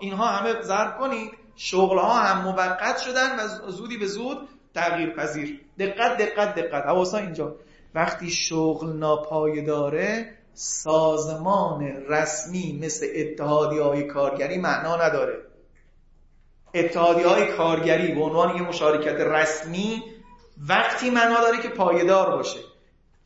اینها همه ضرب کنید. شغل ها هم موقت شدن و زودی به زود تغییر پذیر. دقت دقت دقت. حواسا اینجا. وقتی شغل ناپایداره سازمان رسمی مثل اتحادی های کارگری معنا نداره. اتحادی های کارگری به عنوان یه مشارکت رسمی وقتی معنا داره که پایدار باشه.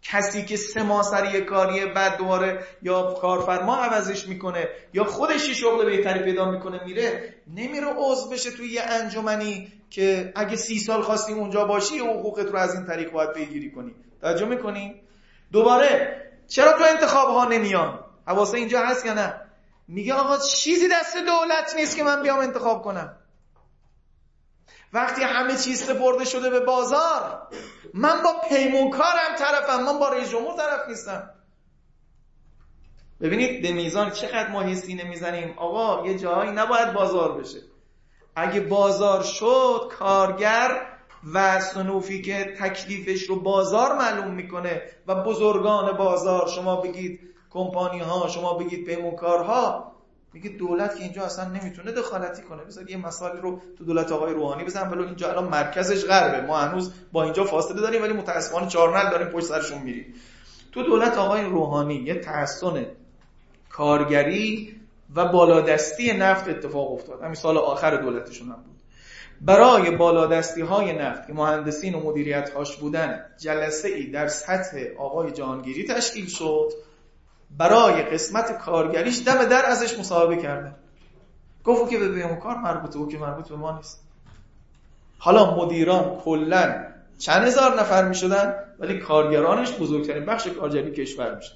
کسی که سه ماه سر کاریه بعد دوباره یا کارفرما عوضش می‌کنه یا خودش شغل بهتری پیدا می‌کنه میره نمیره عضو بشه توی یه انجمنی که اگه سی سال خواستیم اونجا باشی حقوقت رو از این طریق باید پیگیری کنی. توجه می‌کنی؟ دوباره چرا تو انتخاب ها نمیان؟ حواسه اینجا هست یا نه؟ میگه آقا چیزی دست دولت نیست که من بیام انتخاب کنم. وقتی همه چیز سپرده شده به بازار من با پیمونکارم طرفم من با رئیس جمهور طرف نیستم. ببینید به میزان چقدر ما سینه می‌زنیم. آقا یه جایی نباید بازار بشه. اگه بازار شد کارگر و سنوفی که تکلیفش رو بازار معلوم می‌کنه و بزرگان بازار شما بگید کمپانی ها شما بگید پیمونکارها میگه دولت که اینجا اصلا نمی‌تونه دخالتی کنه. بذار یه مسائلی رو تو دولت آقای روحانی بزن ولی اینجا الان مرکزش غربه. ما هنوز با اینجا فاصله داریم ولی متاسفانه چهار داریم پشت سرشون میریم. تو دولت آقای روحانی یه تحسن کارگری و بالادستی نفت اتفاق افتاد. همین سال آخر دولتشون هم برای بالادستی های نفت که مهندسین و مدیریت هاش بودن جلسه ای در سطح آقای جهانگیری تشکیل شد. برای قسمت کارگریش دم در ازش مصاحبه کردن. گفت که به بیمو کار مربوطه او که مربوط به ما نیست. حالا مدیران کلا چند هزار نفر می شدن ولی کارگرانش بزرگترین بخش کارگری کشور میشن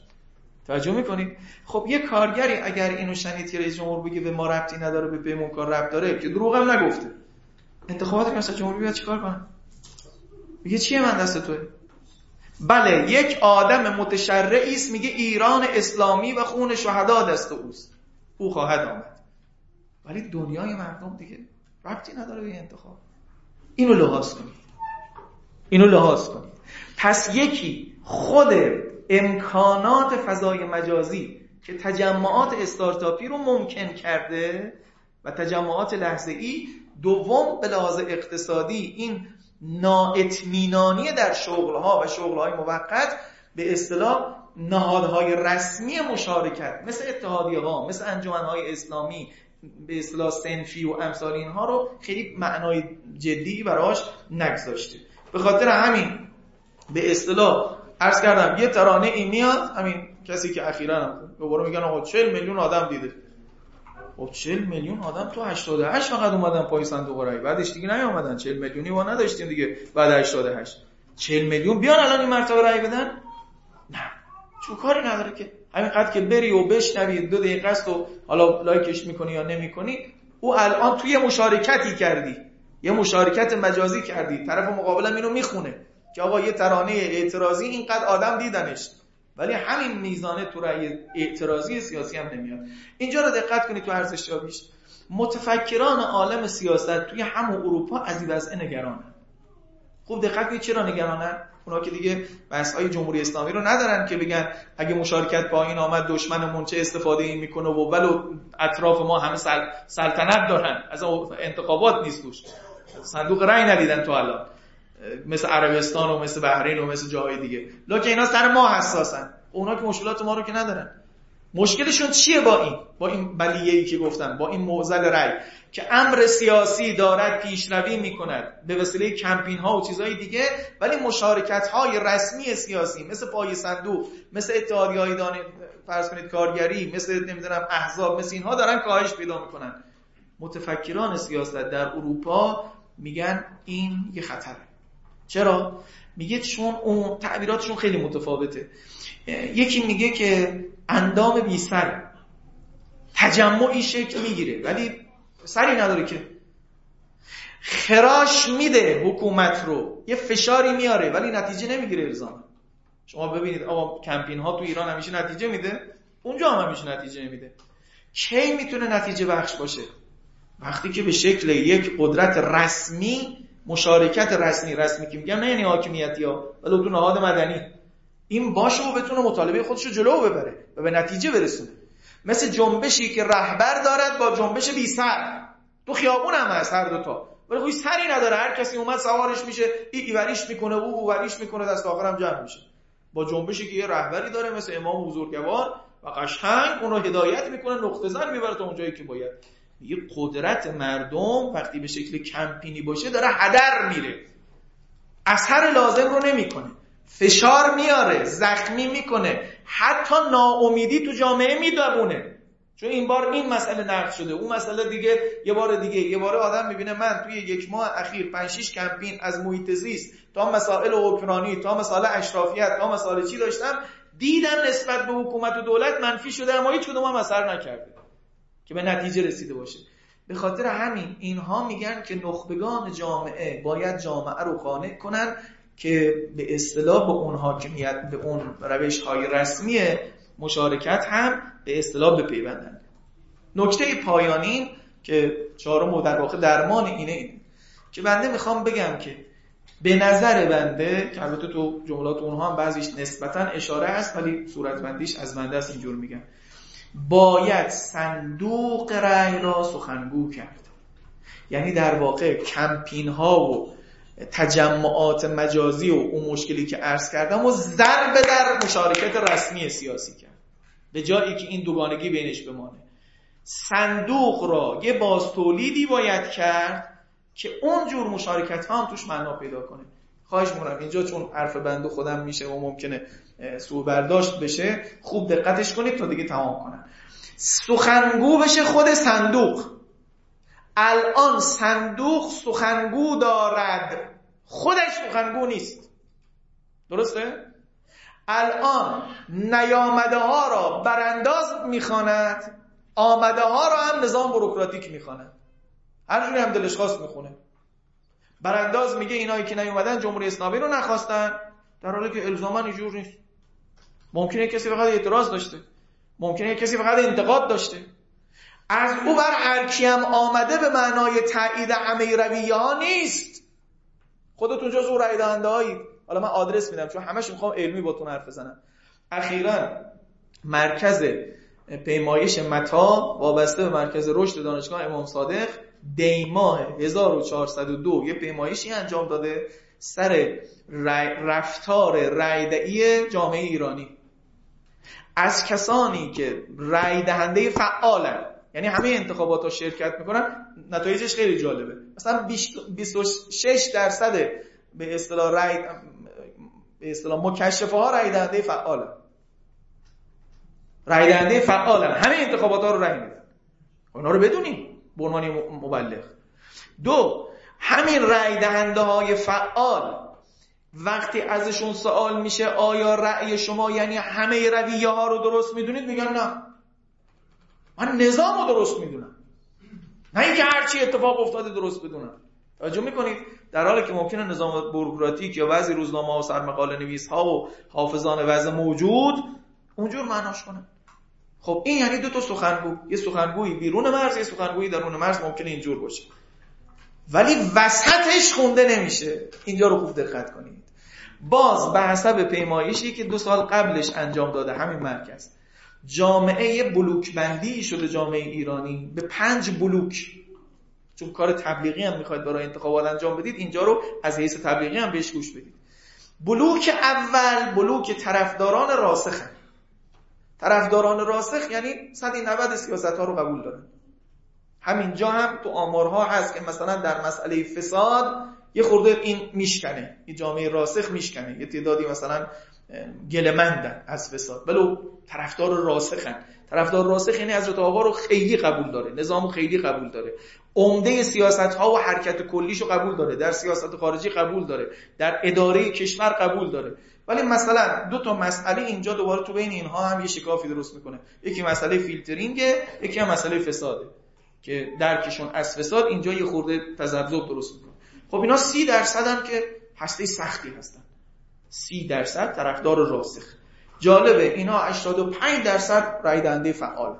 توجه می‌کنید؟ خب یه کارگری اگر اینو شنید که رئیس جمهور بگه به ما ربطی نداره به پیمون کار ربط داره که دروغ هم نگفته. انتخابات ریاست جمهوری بیاد چیکار کنه میگه چیه من دست توه بله یک آدم متشرعی است میگه ایران اسلامی و خون شهدا دست اوست. او خواهد آمد. ولی دنیای مردم دیگه ربطی نداره به انتخاب. اینو لحاظ کنید. اینو لحاظ کنید. پس یکی خود امکانات فضای مجازی که تجمعات استارتاپی رو ممکن کرده و تجمعات لحظه ای دوم به لحاظ اقتصادی این نااطمینانی در شغلها و شغلهای موقت به اصطلاح نهادهای رسمی مشارکت مثل اتحادیه ها مثل انجمنهای اسلامی به اصطلاح سنفی و امثال اینها رو خیلی معنای جدی براش نگذاشته به خاطر همین به اصطلاح عرض کردم یه ترانه این میاد همین کسی که اخیرا هم دوباره میگن آقا 40 میلیون آدم دیده. خب 40 میلیون آدم تو 88 فقط اومدن پای صندوق رای. بعدش دیگه نیومدن. 40 میلیونی ما نداشتیم دیگه بعد 88 40 میلیون بیان الان این مرتبه رای بدن؟ نه. چون کاری نداره که؟ همینقدر که بری و بشنوی دو دقیقه است و حالا لایکش می‌کنی یا نمی‌کنی او الان توی مشارکتی کردی. یه مشارکت مجازی کردی. طرف مقابلم اینو می‌خونه. که آقا یه ترانه اعتراضی اینقدر آدم دیدنش. ولی همین میزانه تو رأی اعتراضی سیاسی هم نمیاد. اینجا رو دقت کنید تو ارزش یابیش متفکران عالم سیاست توی همون اروپا از این وضع نگرانن. خوب دقت کنید چرا نگرانن؟ اونا که دیگه بحث های جمهوری اسلامی رو ندارن که بگن اگه مشارکت پایین آمد دشمنمون چه استفاده این می‌کنه و ولو اطراف ما همه سلطنت دارن. از انتخابات نیست توش. صندوق رأی ندیدن تو الان. مثل عربستان و مثل بحرین و مثل جاهای دیگه. لکه اینا سر ما حساسن. اونا که مشکلات ما رو که ندارن. مشکلشون چیه با این؟ با این بلیه‌ای که گفتن با این معضل رأی. که امر سیاسی دارد پیشروی می‌کند. به وسیله کمپین ها و چیزهای دیگه ولی مشارکت های رسمی سیاسی مثل پای صندوق مثل اتحادیه دانه فرض کنید کارگری مثل نمی‌دونم احزاب مثل اینها دارن کاهش پیدا می‌کنن. متفکران سیاست در اروپا میگن این یه خطره. چرا؟ میگه چون اون تعبیراتشون خیلی متفاوته. یکی میگه که اندام بی سر تجمعی شکل می‌گیره ولی سری نداره که. خراش میده حکومت رو یه فشاری میاره ولی نتیجه نمی‌گیره الزام شما ببینید آقا کمپین ها تو ایران همیشه نتیجه میده اونجا هم همیشه نتیجه نمیده کی می‌تونه نتیجه بخش باشه؟ وقتی که به شکل یک قدرت رسمی مشارکت رسمی رسمی که میگم نه یعنی حاکمیتی ها. ولی دو نهاد مدنی. این باشه و بتونه مطالبه خودش رو جلو ببره و به نتیجه برسونه. مثل جنبشی که رهبر دارد با جنبش بی سر. تو خیابون هم هست هر دوتا. ولی خوی سری نداره. هر کسی اومد سوارش میشه ای ایوریش می‌کنه او اوریش می‌کنه دست آخرم جمع میشه. با جنبشی که یه رهبری داره مثل امام بزرگوار و قشنگ اونو هدایت می‌کنه نقطه زن می‌بره تا اونجایی که باید. یه قدرت مردم وقتی به شکل کمپینی باشه داره هدر میره. اثر لازم رو نمی‌کنه. فشار میاره زخمی می‌کنه. حتی ناامیدی تو جامعه می‌دونه چون این بار این مسئله نقد شده. اون مسئله دیگه یه بار دیگه یه بار آدم می‌بینه من توی یک ماه اخیر 5 6 کمپین از محیط زیست تا مسائل اوکراینی تا مسائل اشرافیت تا مسائل چی داشتم دیدم نسبت به حکومت و دولت منفی شده اما هیچ کدوم هم اثر نکرده. که به نتیجه رسیده باشه. به خاطر همین اینها میگن که نخبگان جامعه باید جامعه رو قانع کنن که به اصطلاح به اون حاکمیت به اون روش های رسمی مشارکت هم به اصطلاح بپیوندن. نکته پایانی که چهارم و در واقع درمان اینه اینه که بنده می‌خوام بگم که به نظر بنده که البته تو جملات اونها هم بعضیش نسبتا اشاره هست ولی صورتبندیش از بنده است اینجور میگم باید صندوق رأی را سخنگو کرد. یعنی در واقع کمپین ها و تجمعات مجازی و اون مشکلی که عرض کردم و ضرب در مشارکت رسمی سیاسی کرد. به جایی که این دوگانگی بینش بمانه. صندوق را یه بازتولیدی باید کرد که اون جور مشارکت ها هم توش معنا پیدا کنه. خواهش می‌کنم. اینجا چون حرف بنده خودم میشه و ممکنه سو برداشت بشه خوب دقتش کنید تا دیگه تمام کنم. سخنگو بشه خود صندوق. الان صندوق سخنگو دارد. خودش سخنگو نیست. درسته؟ الان نیامده ها را برانداز می‌خواند آمده ها را هم نظام بروکراتیک می‌خواند. هر هم دلش خواست می‌خونه. برانداز میگه اینایی که نیومدن جمهوری اسلامی رو نخواستن. در حالی که الزاما اینجور نیست. ممکنه کسی فقط اعتراض داشته. ممکنه کسی فقط انتقاد داشته. از او بر هر هم آمده به معنای تایید همه رویه ها نیست. خودتون جز او رای دهنده حالا من آدرس میدم چون همش می‌خوام علمی باتون حرف بزنم. اخیرا مرکز پیمایش متا وابسته به مرکز رشد دانشگاه امام صادق دیماه 1402 یه پیمایشی انجام داده سر رفتار رایدهی جامعه ایرانی. از کسانی که رای دهنده فعالن یعنی همه انتخابات ها شرکت می‌کنن نتایجش خیلی جالبه. مثلا 26 درصد به اصطلاح رای به اصطلاح مکشفه ها رای دهنده فعالن. رای دهنده فعالن. همه انتخابات ها رو رای میدن. اونا رو بدونیم. به عنوان مبلغ. دو همین رای دهنده های فعال وقتی ازشون سوال میشه آیا رأی شما یعنی همه رویه ها رو درست می‌دونید؟ میگن نه. من نظام رو درست می‌دونم. نه اینکه هرچی اتفاق افتاده درست بدونم. توجه می‌کنید؟ در حالی که ممکنه نظام بروکراتیک یا بعضی روزنامه و سرمقاله نویس ها و حافظان وضع موجود اونجور معناش کنه. خب این یعنی دو تا سخنگو. یه سخنگوی بیرون مرز یه سخنگوی درون مرز. ممکنه اینجور باشه. ولی وسطش خونده نمیشه. اینجا رو خوب دقت کنید. باز به حسب پیمایشی که دو سال قبلش انجام داده همین مرکز. جامعه بلوک بندی شده جامعه ایرانی. به پنج بلوک. چون کار تبلیغی هم می‌خواید برای انتخابات انجام بدید اینجا رو از حیث تبلیغی هم بهش گوش بدید. بلوک اول بلوک طرفداران راسخ طرفداران راسخ یعنی 190 سیاست ها رو قبول دارن. همینجا هم تو آمارها هست که مثلا در مسئله فساد یه خورده این میشکنه. یه جامعه راسخ میشکنه. یه تعدادی مثلا گلمندن از فساد. ولو طرفدار راسخن. طرفدار راسخ یعنی حضرت آقا رو خیلی قبول داره. نظام خیلی قبول داره. عمده سیاست ها و حرکت کلیش رو قبول داره. در سیاست خارجی قبول داره. در اداره کشور قبول داره. ولی مثلا دو تا مسئله اینجا دوباره تو بین اینها هم یه شکافی درست می‌کنه. یکی مسئله فیلترینگه یکی هم مسئله فساده که درکشون از فساد اینجا یه خورده تذبذب درست می‌کنه. خب اینا سی درصد هم که هسته سختی هستن. سی درصد طرفدار راسخ. جالبه اینا 85 درصد رای دهنده فعال.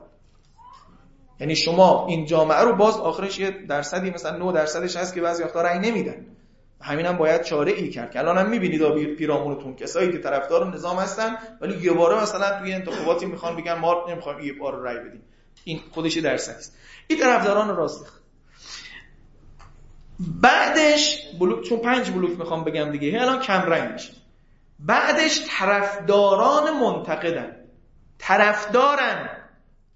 یعنی شما این جامعه رو باز آخرش یه درصدی مثلا 9 درصدش هست که بعضی وقتا رای نمیدن. همین هم باید چاره ای کرد که الان هم می‌بینید پیرامونتون. کسایی که طرفدار نظام هستن ولی یه باره مثلا توی انتخاباتی می‌خوان بگن ما نمی‌خوایم یه بار رای بدیم. این خودش درصدی است. این طرفداران راسخ بعدش بلوک چون پنج بلوک می‌خوام بگم دیگه الان کم رنگ میشه. بعدش طرفداران منتقدن. طرفدارن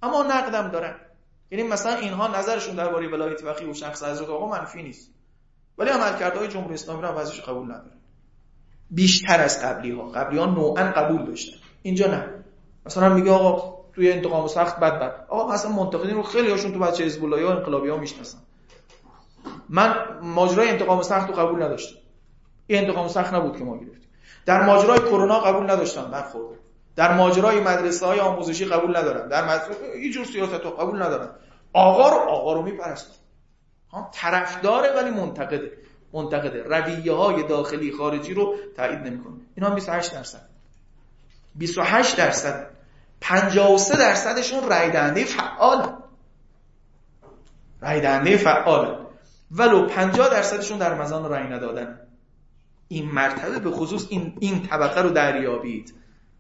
اما نقدم دارن. یعنی مثلا اینها نظرشون درباره ولایت فقیه و شخص حضرت آقا منفی نیست. ولی عملکردهای جمهوری اسلامی رو ازش قبول ندارن بیشتر از قبلی ها قبلی ها نوعا قبول داشتن. اینجا نه. مثلا میگه آقا توی انتقام سخت بد بد آقا مثلا منتقدین رو خیلی هاشون تو بچه حزب الله و انقلابی ها می‌شناسن. من ماجرای انتقام سخت رو قبول نداشتم. این انتقام سخت نبود که ما گرفتیم. در ماجرای کرونا قبول نداشتم برخورد در ماجرای مدرسه های آموزشی قبول ندارم. در مدرسه هیچ جور سیاست رو قبول ندارم. آقا رو آقا رو میپرستم. طرفداره ولی منتقده. منتقده. رویه های داخلی خارجی رو تایید نمی‌کنه. اینا 28 درصد. 28 درصد. 53 درصدشون رای دهنده فعال رای دهنده فعال ولو 50 درصدشون در مزان رای ندادن. این مرتبه به خصوص این این طبقه رو دریابید.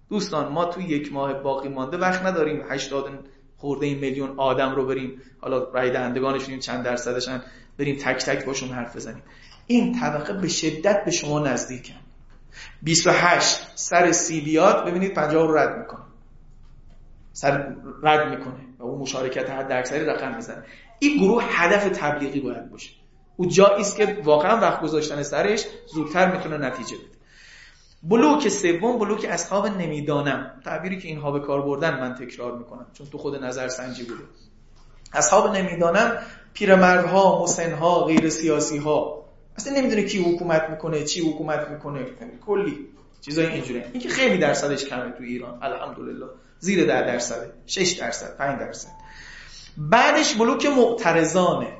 دوستان ما توی یک ماه باقی مانده وقت نداریم. 80 خورده میلیون آدم رو بریم حالا رای دهندگانشون چند درصدشن بریم تک تک باشون حرف بزنیم. این طبقه به شدت به شما نزدیکن 28 سر سی بیاد ببینید 50 رو رد می‌کنه. سر رد می‌کنه و اون مشارکت حد اکثری رقم می‌زنه. این گروه هدف تبلیغی باید باشه. او جایی است که واقعا وقت گذاشتن سرش زودتر می‌تونه نتیجه بده. بلوک سوم بلوک اصحاب نمی‌دانم. تعبیری که اینها به کار بردن من تکرار می‌کنم چون تو خود نظر سنجی بوده. اصحاب نمی‌دانم پیرمردها مسنها غیر سیاسی ها اصلا نمی‌دونه کی حکومت می‌کنه چی حکومت می‌کنه. کلی چیزای اینجوری. این که خیلی درصدش کمه تو ایران الحمدلله. زیر در درصده 6 درصد 5 درصد. بعدش بلوک معترضانه.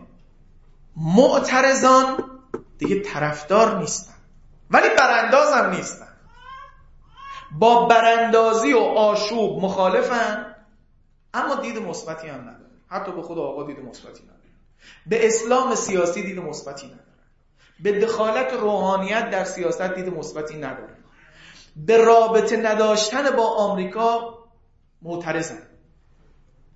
معترضان دیگه طرفدار نیستن. ولی برانداز هم نیستن. با براندازی و آشوب مخالفن. اما دید مثبتی هم نداره حتی به خود آقا دید مثبتی نداره به اسلام سیاسی دید مثبتی نداره به دخالت روحانیت در سیاست دید مثبتی نداره به رابطه نداشتن با آمریکا معترضن.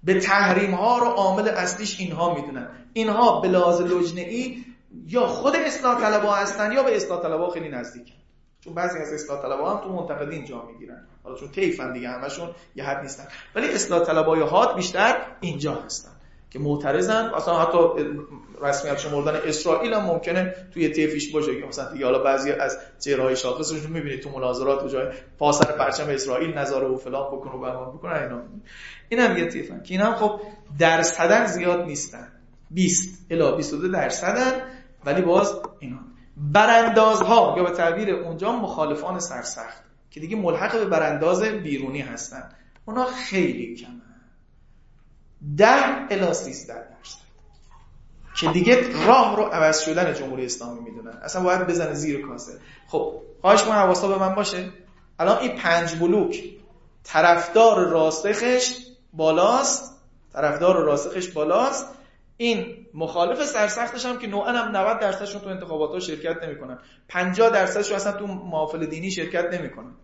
به تحریم ها رو عامل اصلیش اینها می‌دونن. اینها به لحاظ لجنه‌ای یا خود اصلاح طلبها هستن یا به اصلاح طلبها خیلی نزدیکن. چون بعضی از اصلاح طلبها هم تو منتقدین جا می‌گیرن. حالا چون طیفن دیگه همشون یه حد نیستن. ولی اصلاح طلبای هات بیشتر اینجا هستن که معترضن. اصلا حتی رسمیت شمردن اسرائیل هم ممکنه توی تیفیش باشه که مثلا دیگه حالا بعضی از چهرهای شاخصش می‌بینید تو مناظرات و جای پاسر پرچم اسرائیل نظاره و فلان بکنه و بهمان بکنه اینا اینم یه تیفن که اینا خب درصدن زیاد نیستن. 20 الی 22 درصدن. ولی باز اینا. براندازها یا به تعبیر اونجا مخالفان سرسخت که دیگه ملحق به برانداز بیرونی هستن. اونا خیلی کمن. ده الی 13 درصد. که دیگه راه رو عوض شدن جمهوری اسلامی می‌دونن. اصلا باید بزنه زیر کاسه. خب خواهش من حواسا به من باشه. الان این پنج بلوک. طرفدار راستخش بالاست. طرفدار راسخش بالاست. این مخالف سرسختش هم که نوعا هم 90 درصدشون تو انتخابات ها شرکت نمی‌کنن. 50 درصدشون اصلا تو محافل دینی شرکت نمی‌کنن.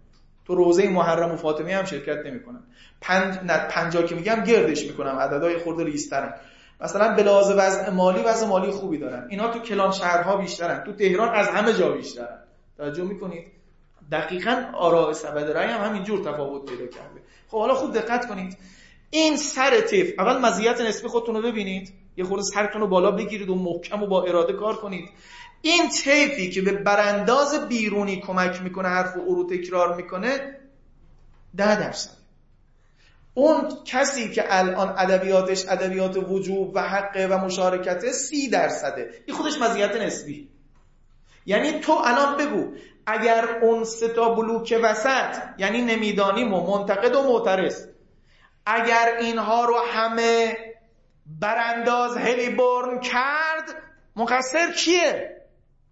تو روزه محرم و فاطمی هم شرکت نمی‌کنن. پنج نه 50 که میگم گردش می‌کنم. عددهای خورده ریسترن مثلا به لحاظ وضع مالی وضع مالی خوبی دارن. اینا تو کلان شهرها بیشترن. تو تهران از همه جا بیشترن. توجه می‌کنید؟ دقیقا آراء سبد رأی هم همینجور تفاوت پیدا کرده. خب حالا خوب دقت کنید. این سر تیف اول مزیت نسبی خودتون رو ببینید. یه خورده سرتون رو بالا بگیرید و محکم و با اراده کار کنید. این تیفی که به برانداز بیرونی کمک می‌کنه حرف او رو تکرار می‌کنه ده درصد. اون کسی که الان ادبیاتش ادبیات وجوب و حقه و مشارکته سی درصده. این خودش مزیت نسبی. یعنی تو الان بگو اگر اون ستا بلوک وسط یعنی نمی‌دانیم و منتقد و معترض اگر اینها رو همه برانداز هلیبورن کرد مقصر کیه؟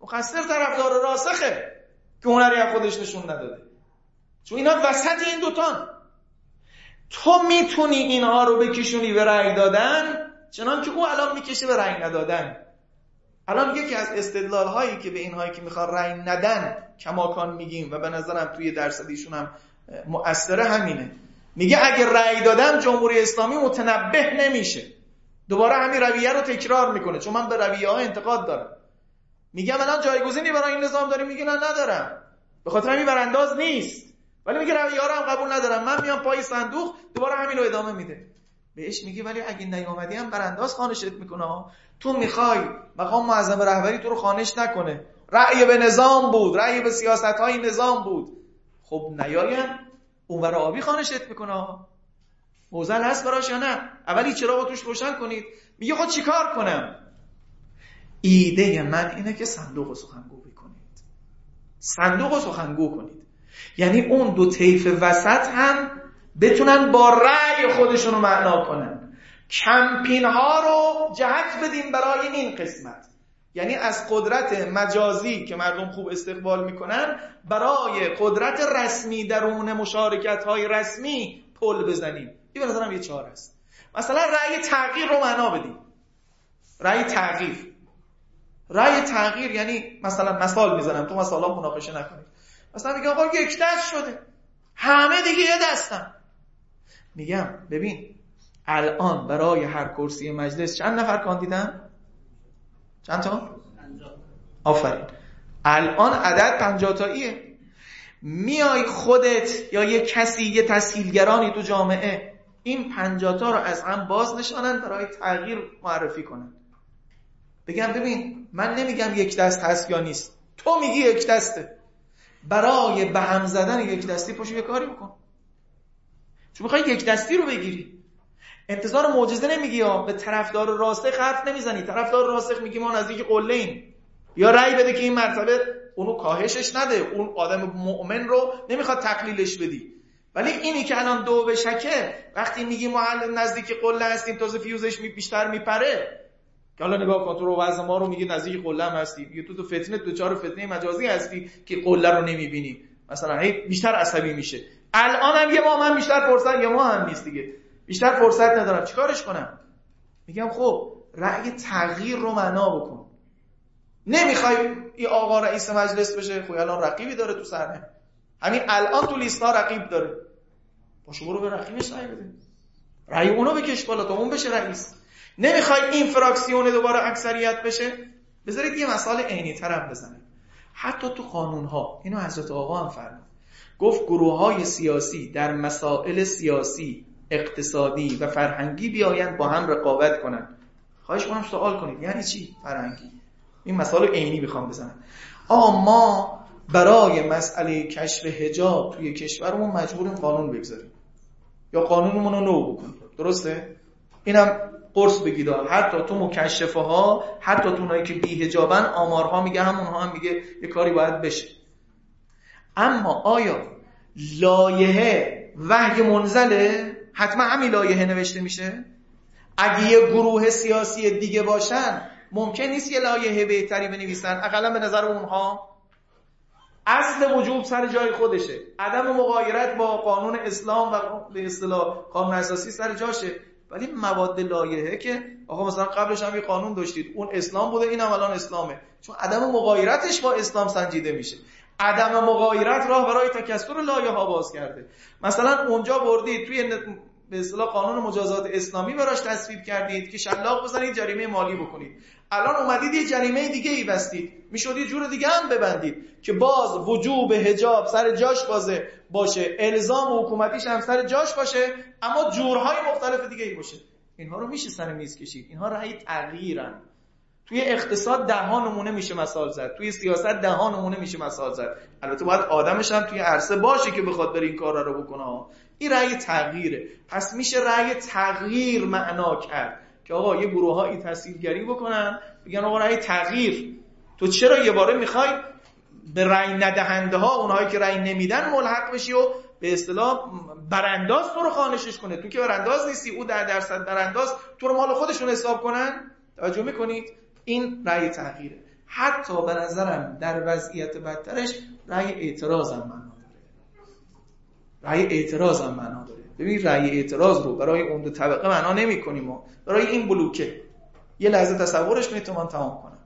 مقصر طرفدار راسخه که هنری از خودش نشون نداده. چون اینا وسط این دوتان. تو می‌تونی اینها رو بکشونی به رأی دادن چنان که او الان می‌کشه به رأی ندادن. الان یکی از استدلال هایی که به اینهایی که می‌خوان رأی ندن کماکان میگیم و به نظرم توی درصدیشون هم مؤثره همینه. میگه اگه رأی دادم جمهوری اسلامی متنبه نمیشه. دوباره همین رویه رو تکرار می‌کنه چون من به رویه ها انتقاد دارم. میگم الان جایگزینی برای این نظام داریم میگه نه ندارم. به خاطر همین برانداز نیست. ولی میگه رویه ها رو هم قبول ندارم. من میام پای صندوق دوباره همین رو ادامه میده. بهش میگه ولی اگه نیومدی هم برانداز خانشت می‌کنه تو می‌خوای مقام معظم رهبری تو رو خانش نکنه. رأی به نظام بود رأی به سیاست های نظام بود. خب نیاین اونور آبی خانشت می‌کنه موزل هست براش یا نه؟ اولی چرا با توش روشن کنید. میگه خود چیکار کنم؟ ایده من اینه که صندوق سخنگو بکنید. صندوق سخنگو کنید. یعنی اون دو طیف وسط هم بتونن با رأی خودشون رو معنا کنن. کمپین ها رو جهت بدیم برای این قسمت. یعنی از قدرت مجازی که مردم خوب استقبال می‌کنن برای قدرت رسمی درون مشارکت های رسمی پل بزنیم. این به نظرم یه چهار است. مثلا رأی تغییر رو معنا بدیم. رأی تغییر. رأی تغییر یعنی مثلا مثال می‌زنم. تو مثلا مناقشه نکنید. مثلا میگه آقا یک دست شده. همه دیگه یه دستن. میگم ببین الان برای هر کرسی مجلس چند نفر کاندیدن چند تا؟ آفرین. الان عدد پنجاه تاییه. میای خودت یا یه کسی یه تسهیلگرانی تو جامعه این پنجاتا رو از هم باز نشانن برای تغییر معرفی کنن بگم ببین من نمیگم یک دست هست یا نیست. تو میگی یک دسته. برای به هم زدن یک دستی پشو یه کاری بکن. چون می‌خوای یک دستی رو بگیری. انتظار معجزه نمیگی یا به طرفدار راسته حرف نمی‌زنی. طرفدار راسخ میگی ما نزدیک قله ایم یا رأی بده که این مرتبه اونو کاهشش نده. اون آدم مؤمن رو نمی‌خواد تقلیلش بدی. ولی اینی که الان دو بشکه وقتی میگی ما نزدیک قله هستیم تازه فیوزش می بیشتر میپره. که حالا نگاه کن تو رو وضع ما رو میگه نزدیک قله هستی. میگه تو تو فتنه دوچار فتنه مجازی هستی که قله رو نمی‌بینی. مثلا هی بیشتر عصبی میشه. الان هم یه ما من بیشتر فرصت یه ما هم نیست دیگه. بیشتر فرصت ندارم. چیکارش کنم؟ میگم خب رأی تغییر رو معنا بکن. نمی‌خوای این آقا رئیس مجلس بشه خب الان رقیبی داره تو سرنه همین الان تو لیست ها رقیب داره. شما رو به رقیبش رأی بده رأی اونو بکش بالا تا اون بشه رئیس. نمی‌خوای این فراکسیون دوباره اکثریت بشه؟ بذارید یه مسئله عینی تر بزنیم. حتی تو قانون ها اینو حضرت آقا هم فرمود. گفت گروه های سیاسی در مسائل سیاسی اقتصادی و فرهنگی بیایند با هم رقابت کنند. خواهش کنم سوال کنید. یعنی چی؟ فرهنگی. این مسائل عینی می‌خوام بزنم. ما برای مسئله کشف حجاب توی کشورمون مجبوریم قانون بگذاریم. یا قانونمون رو نو بکنیم. درسته؟ اینم قرص بگید حتی تو مکشفه ها حتی تو اونایی که بی هجابن آمارها میگه همونها هم میگه یه کاری باید بشه. اما آیا لایحه وحی منزله؟ حتما همین لایحه نوشته میشه؟ اگه یه گروه سیاسی دیگه باشن ممکن نیست یه لایحه بهتری بنویسن. اقلا به نظر اونها اصل وجوب سر جای خودشه. عدم مغایرت با قانون اسلام و به اصطلاح قانون اساسی سر جاشه. ولی مواد لایحه که آقا مثلا قبلش هم یه قانون داشتید. اون اسلام بوده این هم الان اسلامه. چون عدم مغایرتش با اسلام سنجیده میشه. عدم مغایرت راه برای تکسر لایه ها باز کرده. مثلا اونجا بردید توی به اصطلاح قانون مجازات اسلامی براش تصویب کردید که شلاق بزنید جریمه مالی بکنید. الان اومدید یه جریمه دیگه ای بستید. می‌شد یه جور دیگه هم ببندید که باز وجوب حجاب سر جاش بازه. باشه الزام حکومتیش هم سر جاش باشه اما جورهای مختلف دیگه ای باشه. اینها رو میشه سر میز کشید. اینها رأی تغییرن. توی اقتصاد ده ها نمونه میشه مثال زد. توی سیاست ده ها نمونه میشه مثال زد. البته باید آدمش هم توی عرصه باشه که بخواد بره این کارا رو بکنه. این رأی تغییره. پس میشه رأی تغییر معنا کرد که آقا یه گروه هایی تحصیلگری بکنن بگن آقا رأی تغییر. تو چرا یه باره می‌خوای به رأی ندهنده ها اونهایی که رأی نمیدن ملحق بشی و به اصطلاح برانداز تو رو خانشش کنه؟ تو که برانداز نیستی او در درصد برانداز تو رو مال خودشون حساب کنن؟ توجه می‌کنید؟ این رأی تغییره. حتی به نظرم در وضعیت بدترش رأی اعتراض داره رأی اعتراض هم معنا داره. ببین رأی اعتراض رو برای اون دو طبقه معنا نمی کنیم و برای این بلوکه. یه لحظه تصورش من تمام کنم.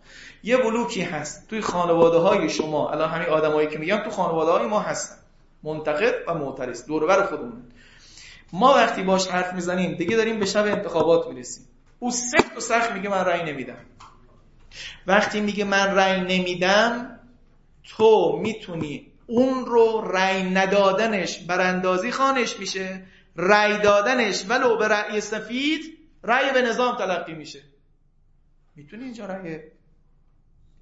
یه بلوکی هست توی خانواده های شما. الان همین آدمایی که میگم تو خانواده های ما هستن. منتقد و معترض. دوربر خودمون. ما وقتی باش حرف می‌زنیم دیگه داریم به شب انتخابات می‌رسیم. او سخت و سخت میگه من رأی نمیدم. وقتی میگه من رأی نمیدم تو می‌تونی اون رو رأی ندادنش براندازی خانش میشه رأی دادنش ولو به رأی سفید رأی به نظام تلقی میشه. می‌تونی اینجا رأی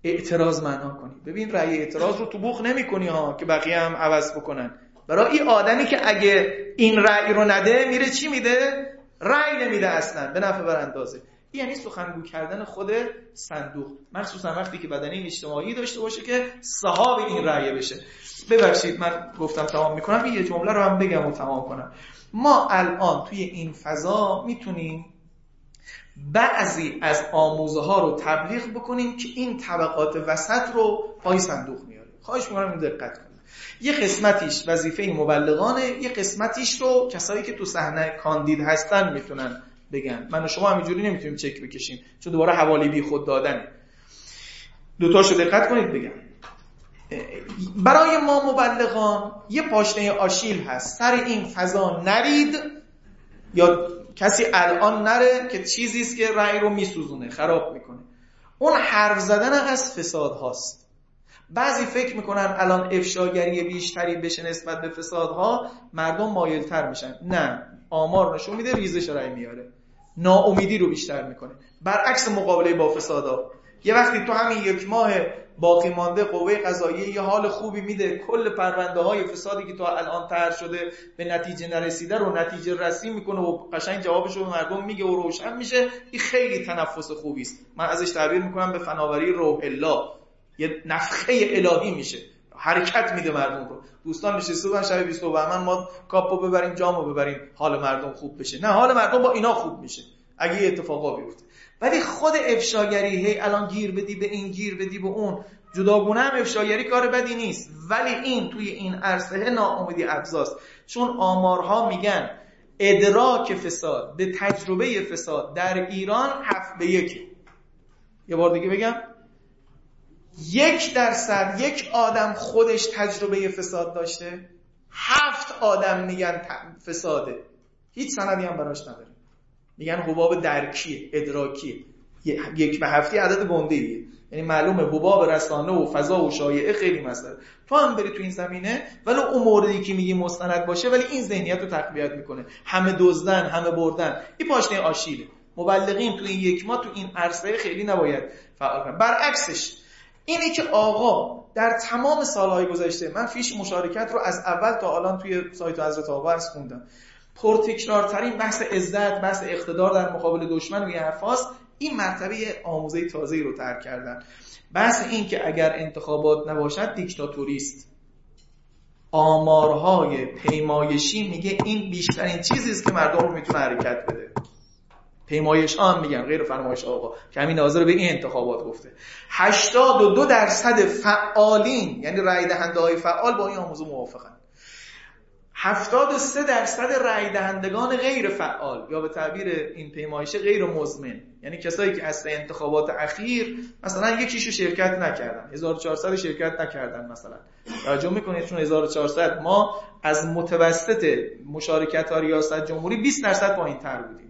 اعتراض معنا کنی. ببین رأی اعتراض رو تو بوخ نمی کنی ها که بقیه هم عوض بکنن. برای این آدمی که اگه این رأی رو نده میره چی میده؟ رأی نمیده اصلا به نفع براندازه. یعنی سخنگو کردن خود صندوق. مخصوصا وقتی که بدنه اجتماعی داشته باشه که صحاب این رأی بشه. ببخشید من گفتم تمام می‌کنم. یه جمله رو هم بگم و تمام کنم. ما الان توی این فضا می‌تونیم بعضی از آموزه ها رو تبلیغ بکنیم که این طبقات وسط رو پای صندوق میاره خواهش می‌کنم این دقت کنیم یه قسمتیش وظیفه مبلغانه یه قسمتیش رو کسایی که تو صحنه کاندید هستن می‌تونن بگن من و شما همینجوری نمی‌تونیم چک بکشیم. چون دوباره حوالی بی خود دادنه. دوتاشو دقت کنید بگم. برای ما مبلغان یه پاشنه آشیل هست. سر این فضا نرید یا کسی الان نره که چیزی است که رأی رو میسوزونه خراب می‌کنه. اون حرف زدن از فساد هاست. بعضی فکر می‌کنن الان افشاگری بیشتری بشه نسبت به فسادها مردم مایلتر میشن. نه. آمار نشون میده ریزش رأی میاره. ناامیدی رو بیشتر می‌کنه. برعکس مقابله با فسادا. یه وقتی تو همین یک ماه باقی مانده قوه قضاییه یه حال خوبی میده کل پرونده های فسادی که تا الان تر شده به نتیجه نرسیده رو نتیجه رسی می‌کنه و قشنگ جوابش رو به مردم میگه و روشن میشه. این خیلی تنفس خوبی است. من ازش تعبیر می‌کنم به فناوری روح الله. یه نفخه الهی میشه. حرکت میده مردم رو. دوستان نشسته بودن شب 20 بهمن ما کاپو ببریم جامو ببریم حال مردم خوب بشه. نه حال مردم با اینا خوب میشه اگه یه اتفاقا بیفته. ولی خود افشاگری هی الان گیر بدی به این گیر بدی به اون. جداگونه هم افشاگری کار بدی نیست. ولی این توی این عرصه ناامیدی ابزاست چون آمارها میگن ادراک فساد به تجربه فساد در ایران هفت به یکی یه بار دیگه بگم. یک درصد یک آدم خودش تجربه فساد داشته هفت آدم میگن فساده. هیچ سندی هم براش نداره میگن حباب درکیه ادراکیه یک به هفتی عدد گنده ایه یعنی معلومه حباب رسانه و فضا و شایعه خیلی مسئله. تو هم بری تو این زمینه ولی اون موردی که میگی مستند باشه ولی این ذهنیت رو تقویت می‌کنه. همه دزدن همه بردن. این پاشنه آشیله. مبلغین تو این یک ماه تو این عرصه خیلی نباید فعال برعکسش اینه که آقا در تمام سالهای گذشته من فیش مشارکت رو از اول تا الان توی سایت حضرت آقا عرض خوندم. پرتکرارترین بحث عزت بحث اقتدار در مقابل دشمن و یه این مرتبه آموزه تازه رو ترک کردن. بحث این که اگر انتخابات نباشد دیکتاتوری است آمارهای پیمایشی میگه این بیشترین چیزی است که مردم رو می‌تونه حرکت بده. پیمایش هم میگن غیر فرمایش آقا که همین ناظر به این انتخابات گفته. 82 درصد فعالین یعنی رای دهنده های فعال با این آموزه موافقن. 73 درصد رای دهندگان غیر فعال یا به تعبیر این پیمایش غیر مزمن. یعنی کسایی که اصل انتخابات اخیر مثلا یکیشو شرکت نکردن. 1400 شرکت نکردن مثلا. توجه می‌کنید؟ چون 1400 ما از متوسط مشارکت ها ریاست جمهوری 20 درصد پایین تر بودیم.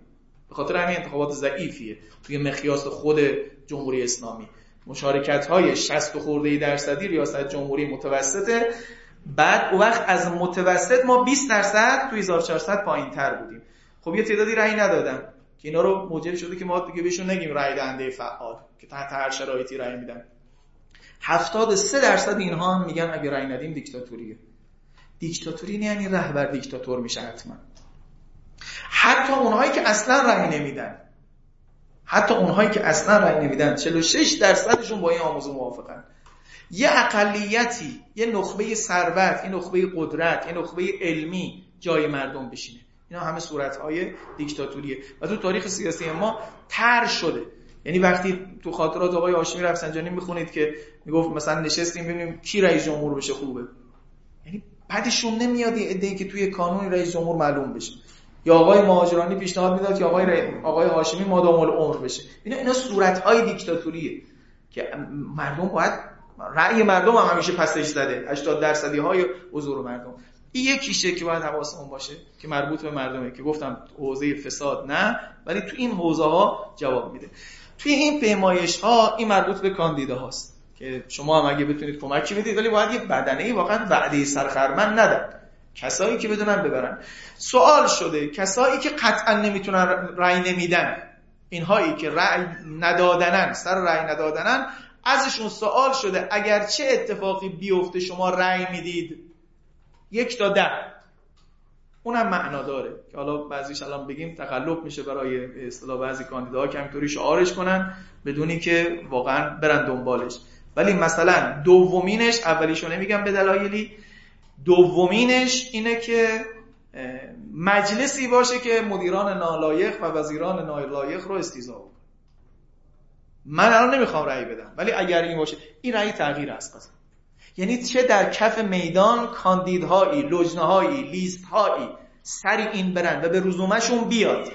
به خاطر همین انتخابات ضعیفیه. توی مقیاس خود جمهوری اسلامی. مشارکت های 60 خورده درصدی ریاست جمهوری متوسطه. بعد او وقت از متوسط ما 20 درصد توی 1400 پایین تر بودیم. خب یه تعدادی رأی ندادن که اینا رو موجب شده که ما دیگه بهشون نگیم رأی دهنده فعال که تحت هر شرایطی رأی میدن. 73 درصد اینها هم میگن اگه رأی ندیم دیکتاتوریه. دیکتاتوری یعنی رهبر دیکتاتور میشه حتما. حتی اونهایی که اصلا رأی نمیدن. حتی اونهایی که اصلا رأی نمیدن. 46 درصدشون با این آموزه موافقن. یه اقلیتی یه نخبه ثروت یه نخبه قدرت یه نخبه علمی جای مردم بشینه. اینا همه صورتهای دیکتاتوریه. و تو تاریخ سیاسی ما تر شده. یعنی وقتی تو خاطرات آقای هاشمی رفسنجانی می‌خونید که می‌گفت مثلا نشستیم ببینیم کی رئیس جمهور بشه خوبه. یعنی بعدشون نمیاد یه که توی کانون رئیس جمهور معلوم بشه. یا آقای مهاجرانی پیشنهاد می‌داد که آقای. آقای هاشمی مادام العمر بشه. اینا اینا صورت‌های دیکتاتوریه که مردم باید رأی مردم هم همیشه پسش زده. 80 درصدی های حضور مردم. این یکیشه که باید حواسمون باشه که مربوط به مردمه که گفتم حوزه فساد نه ولی تو این حوزه ها جواب میده. توی این پیمایش ها این مربوط به کاندیده هاست که شما هم اگه بتونید کمکی بدید ولی باید یه بدنه ای واقعا وعده سرخرمن ندن کسایی که بدونن ببرن. سوال شده کسایی که قطعا نمی‌تونن رأی نمیدن. اینهایی که رأی ندادنن سر رأی ندادنن ازشون سوال شده. اگر چه اتفاقی بیفته شما رأی می‌دید؟ یک تا ده. اونم معنا داره. که حالا بعضیش الان بگیم تقلب میشه برای اصطلاح بعضی کاندیداها که همینطوری شعارش کنن بدونی که واقعا برن دنبالش. ولی مثلا دومینش اولیشو نمیگم به دلایلی. دومینش اینه که مجلسی باشه که مدیران نالایق و وزیران نالایق رو استیزا من الان نمی‌خوام رأی بدم ولی اگر این باشه این رأی تغییر است قضا یعنی چه در کف میدان کاندیدهایی لجنهایی لیستهایی سری این برند و به رزومشون بیاد.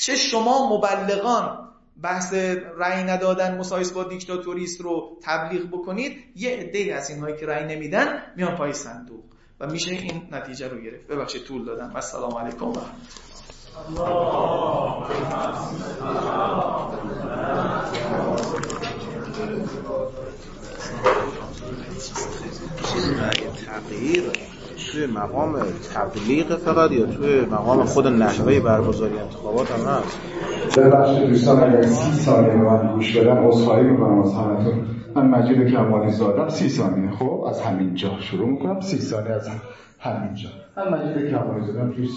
چه شما مبلغان بحث رأی ندادن مسایس با دیکتاتوریست رو تبلیغ بکنید یه عده از اینهایی که رأی نمیدن میان پای صندوق. و میشه این نتیجه رو گرفت. ببخشید طول دادم. السلام علیکم و تغییر توی مقام تبلیغ فقط یا توی مقام خود نحوه برگزاری انتخابات هم هست؟ ببخشید دوستان اگر سی ثانیه به من گوش بدن عذرخواهی می‌کنم از همتون. من مجید کمالی زادم سی ثانیه. خب از همین جا شروع می‌کنم. سی ثانیه از همین جا. من مجید کمالی زادم توی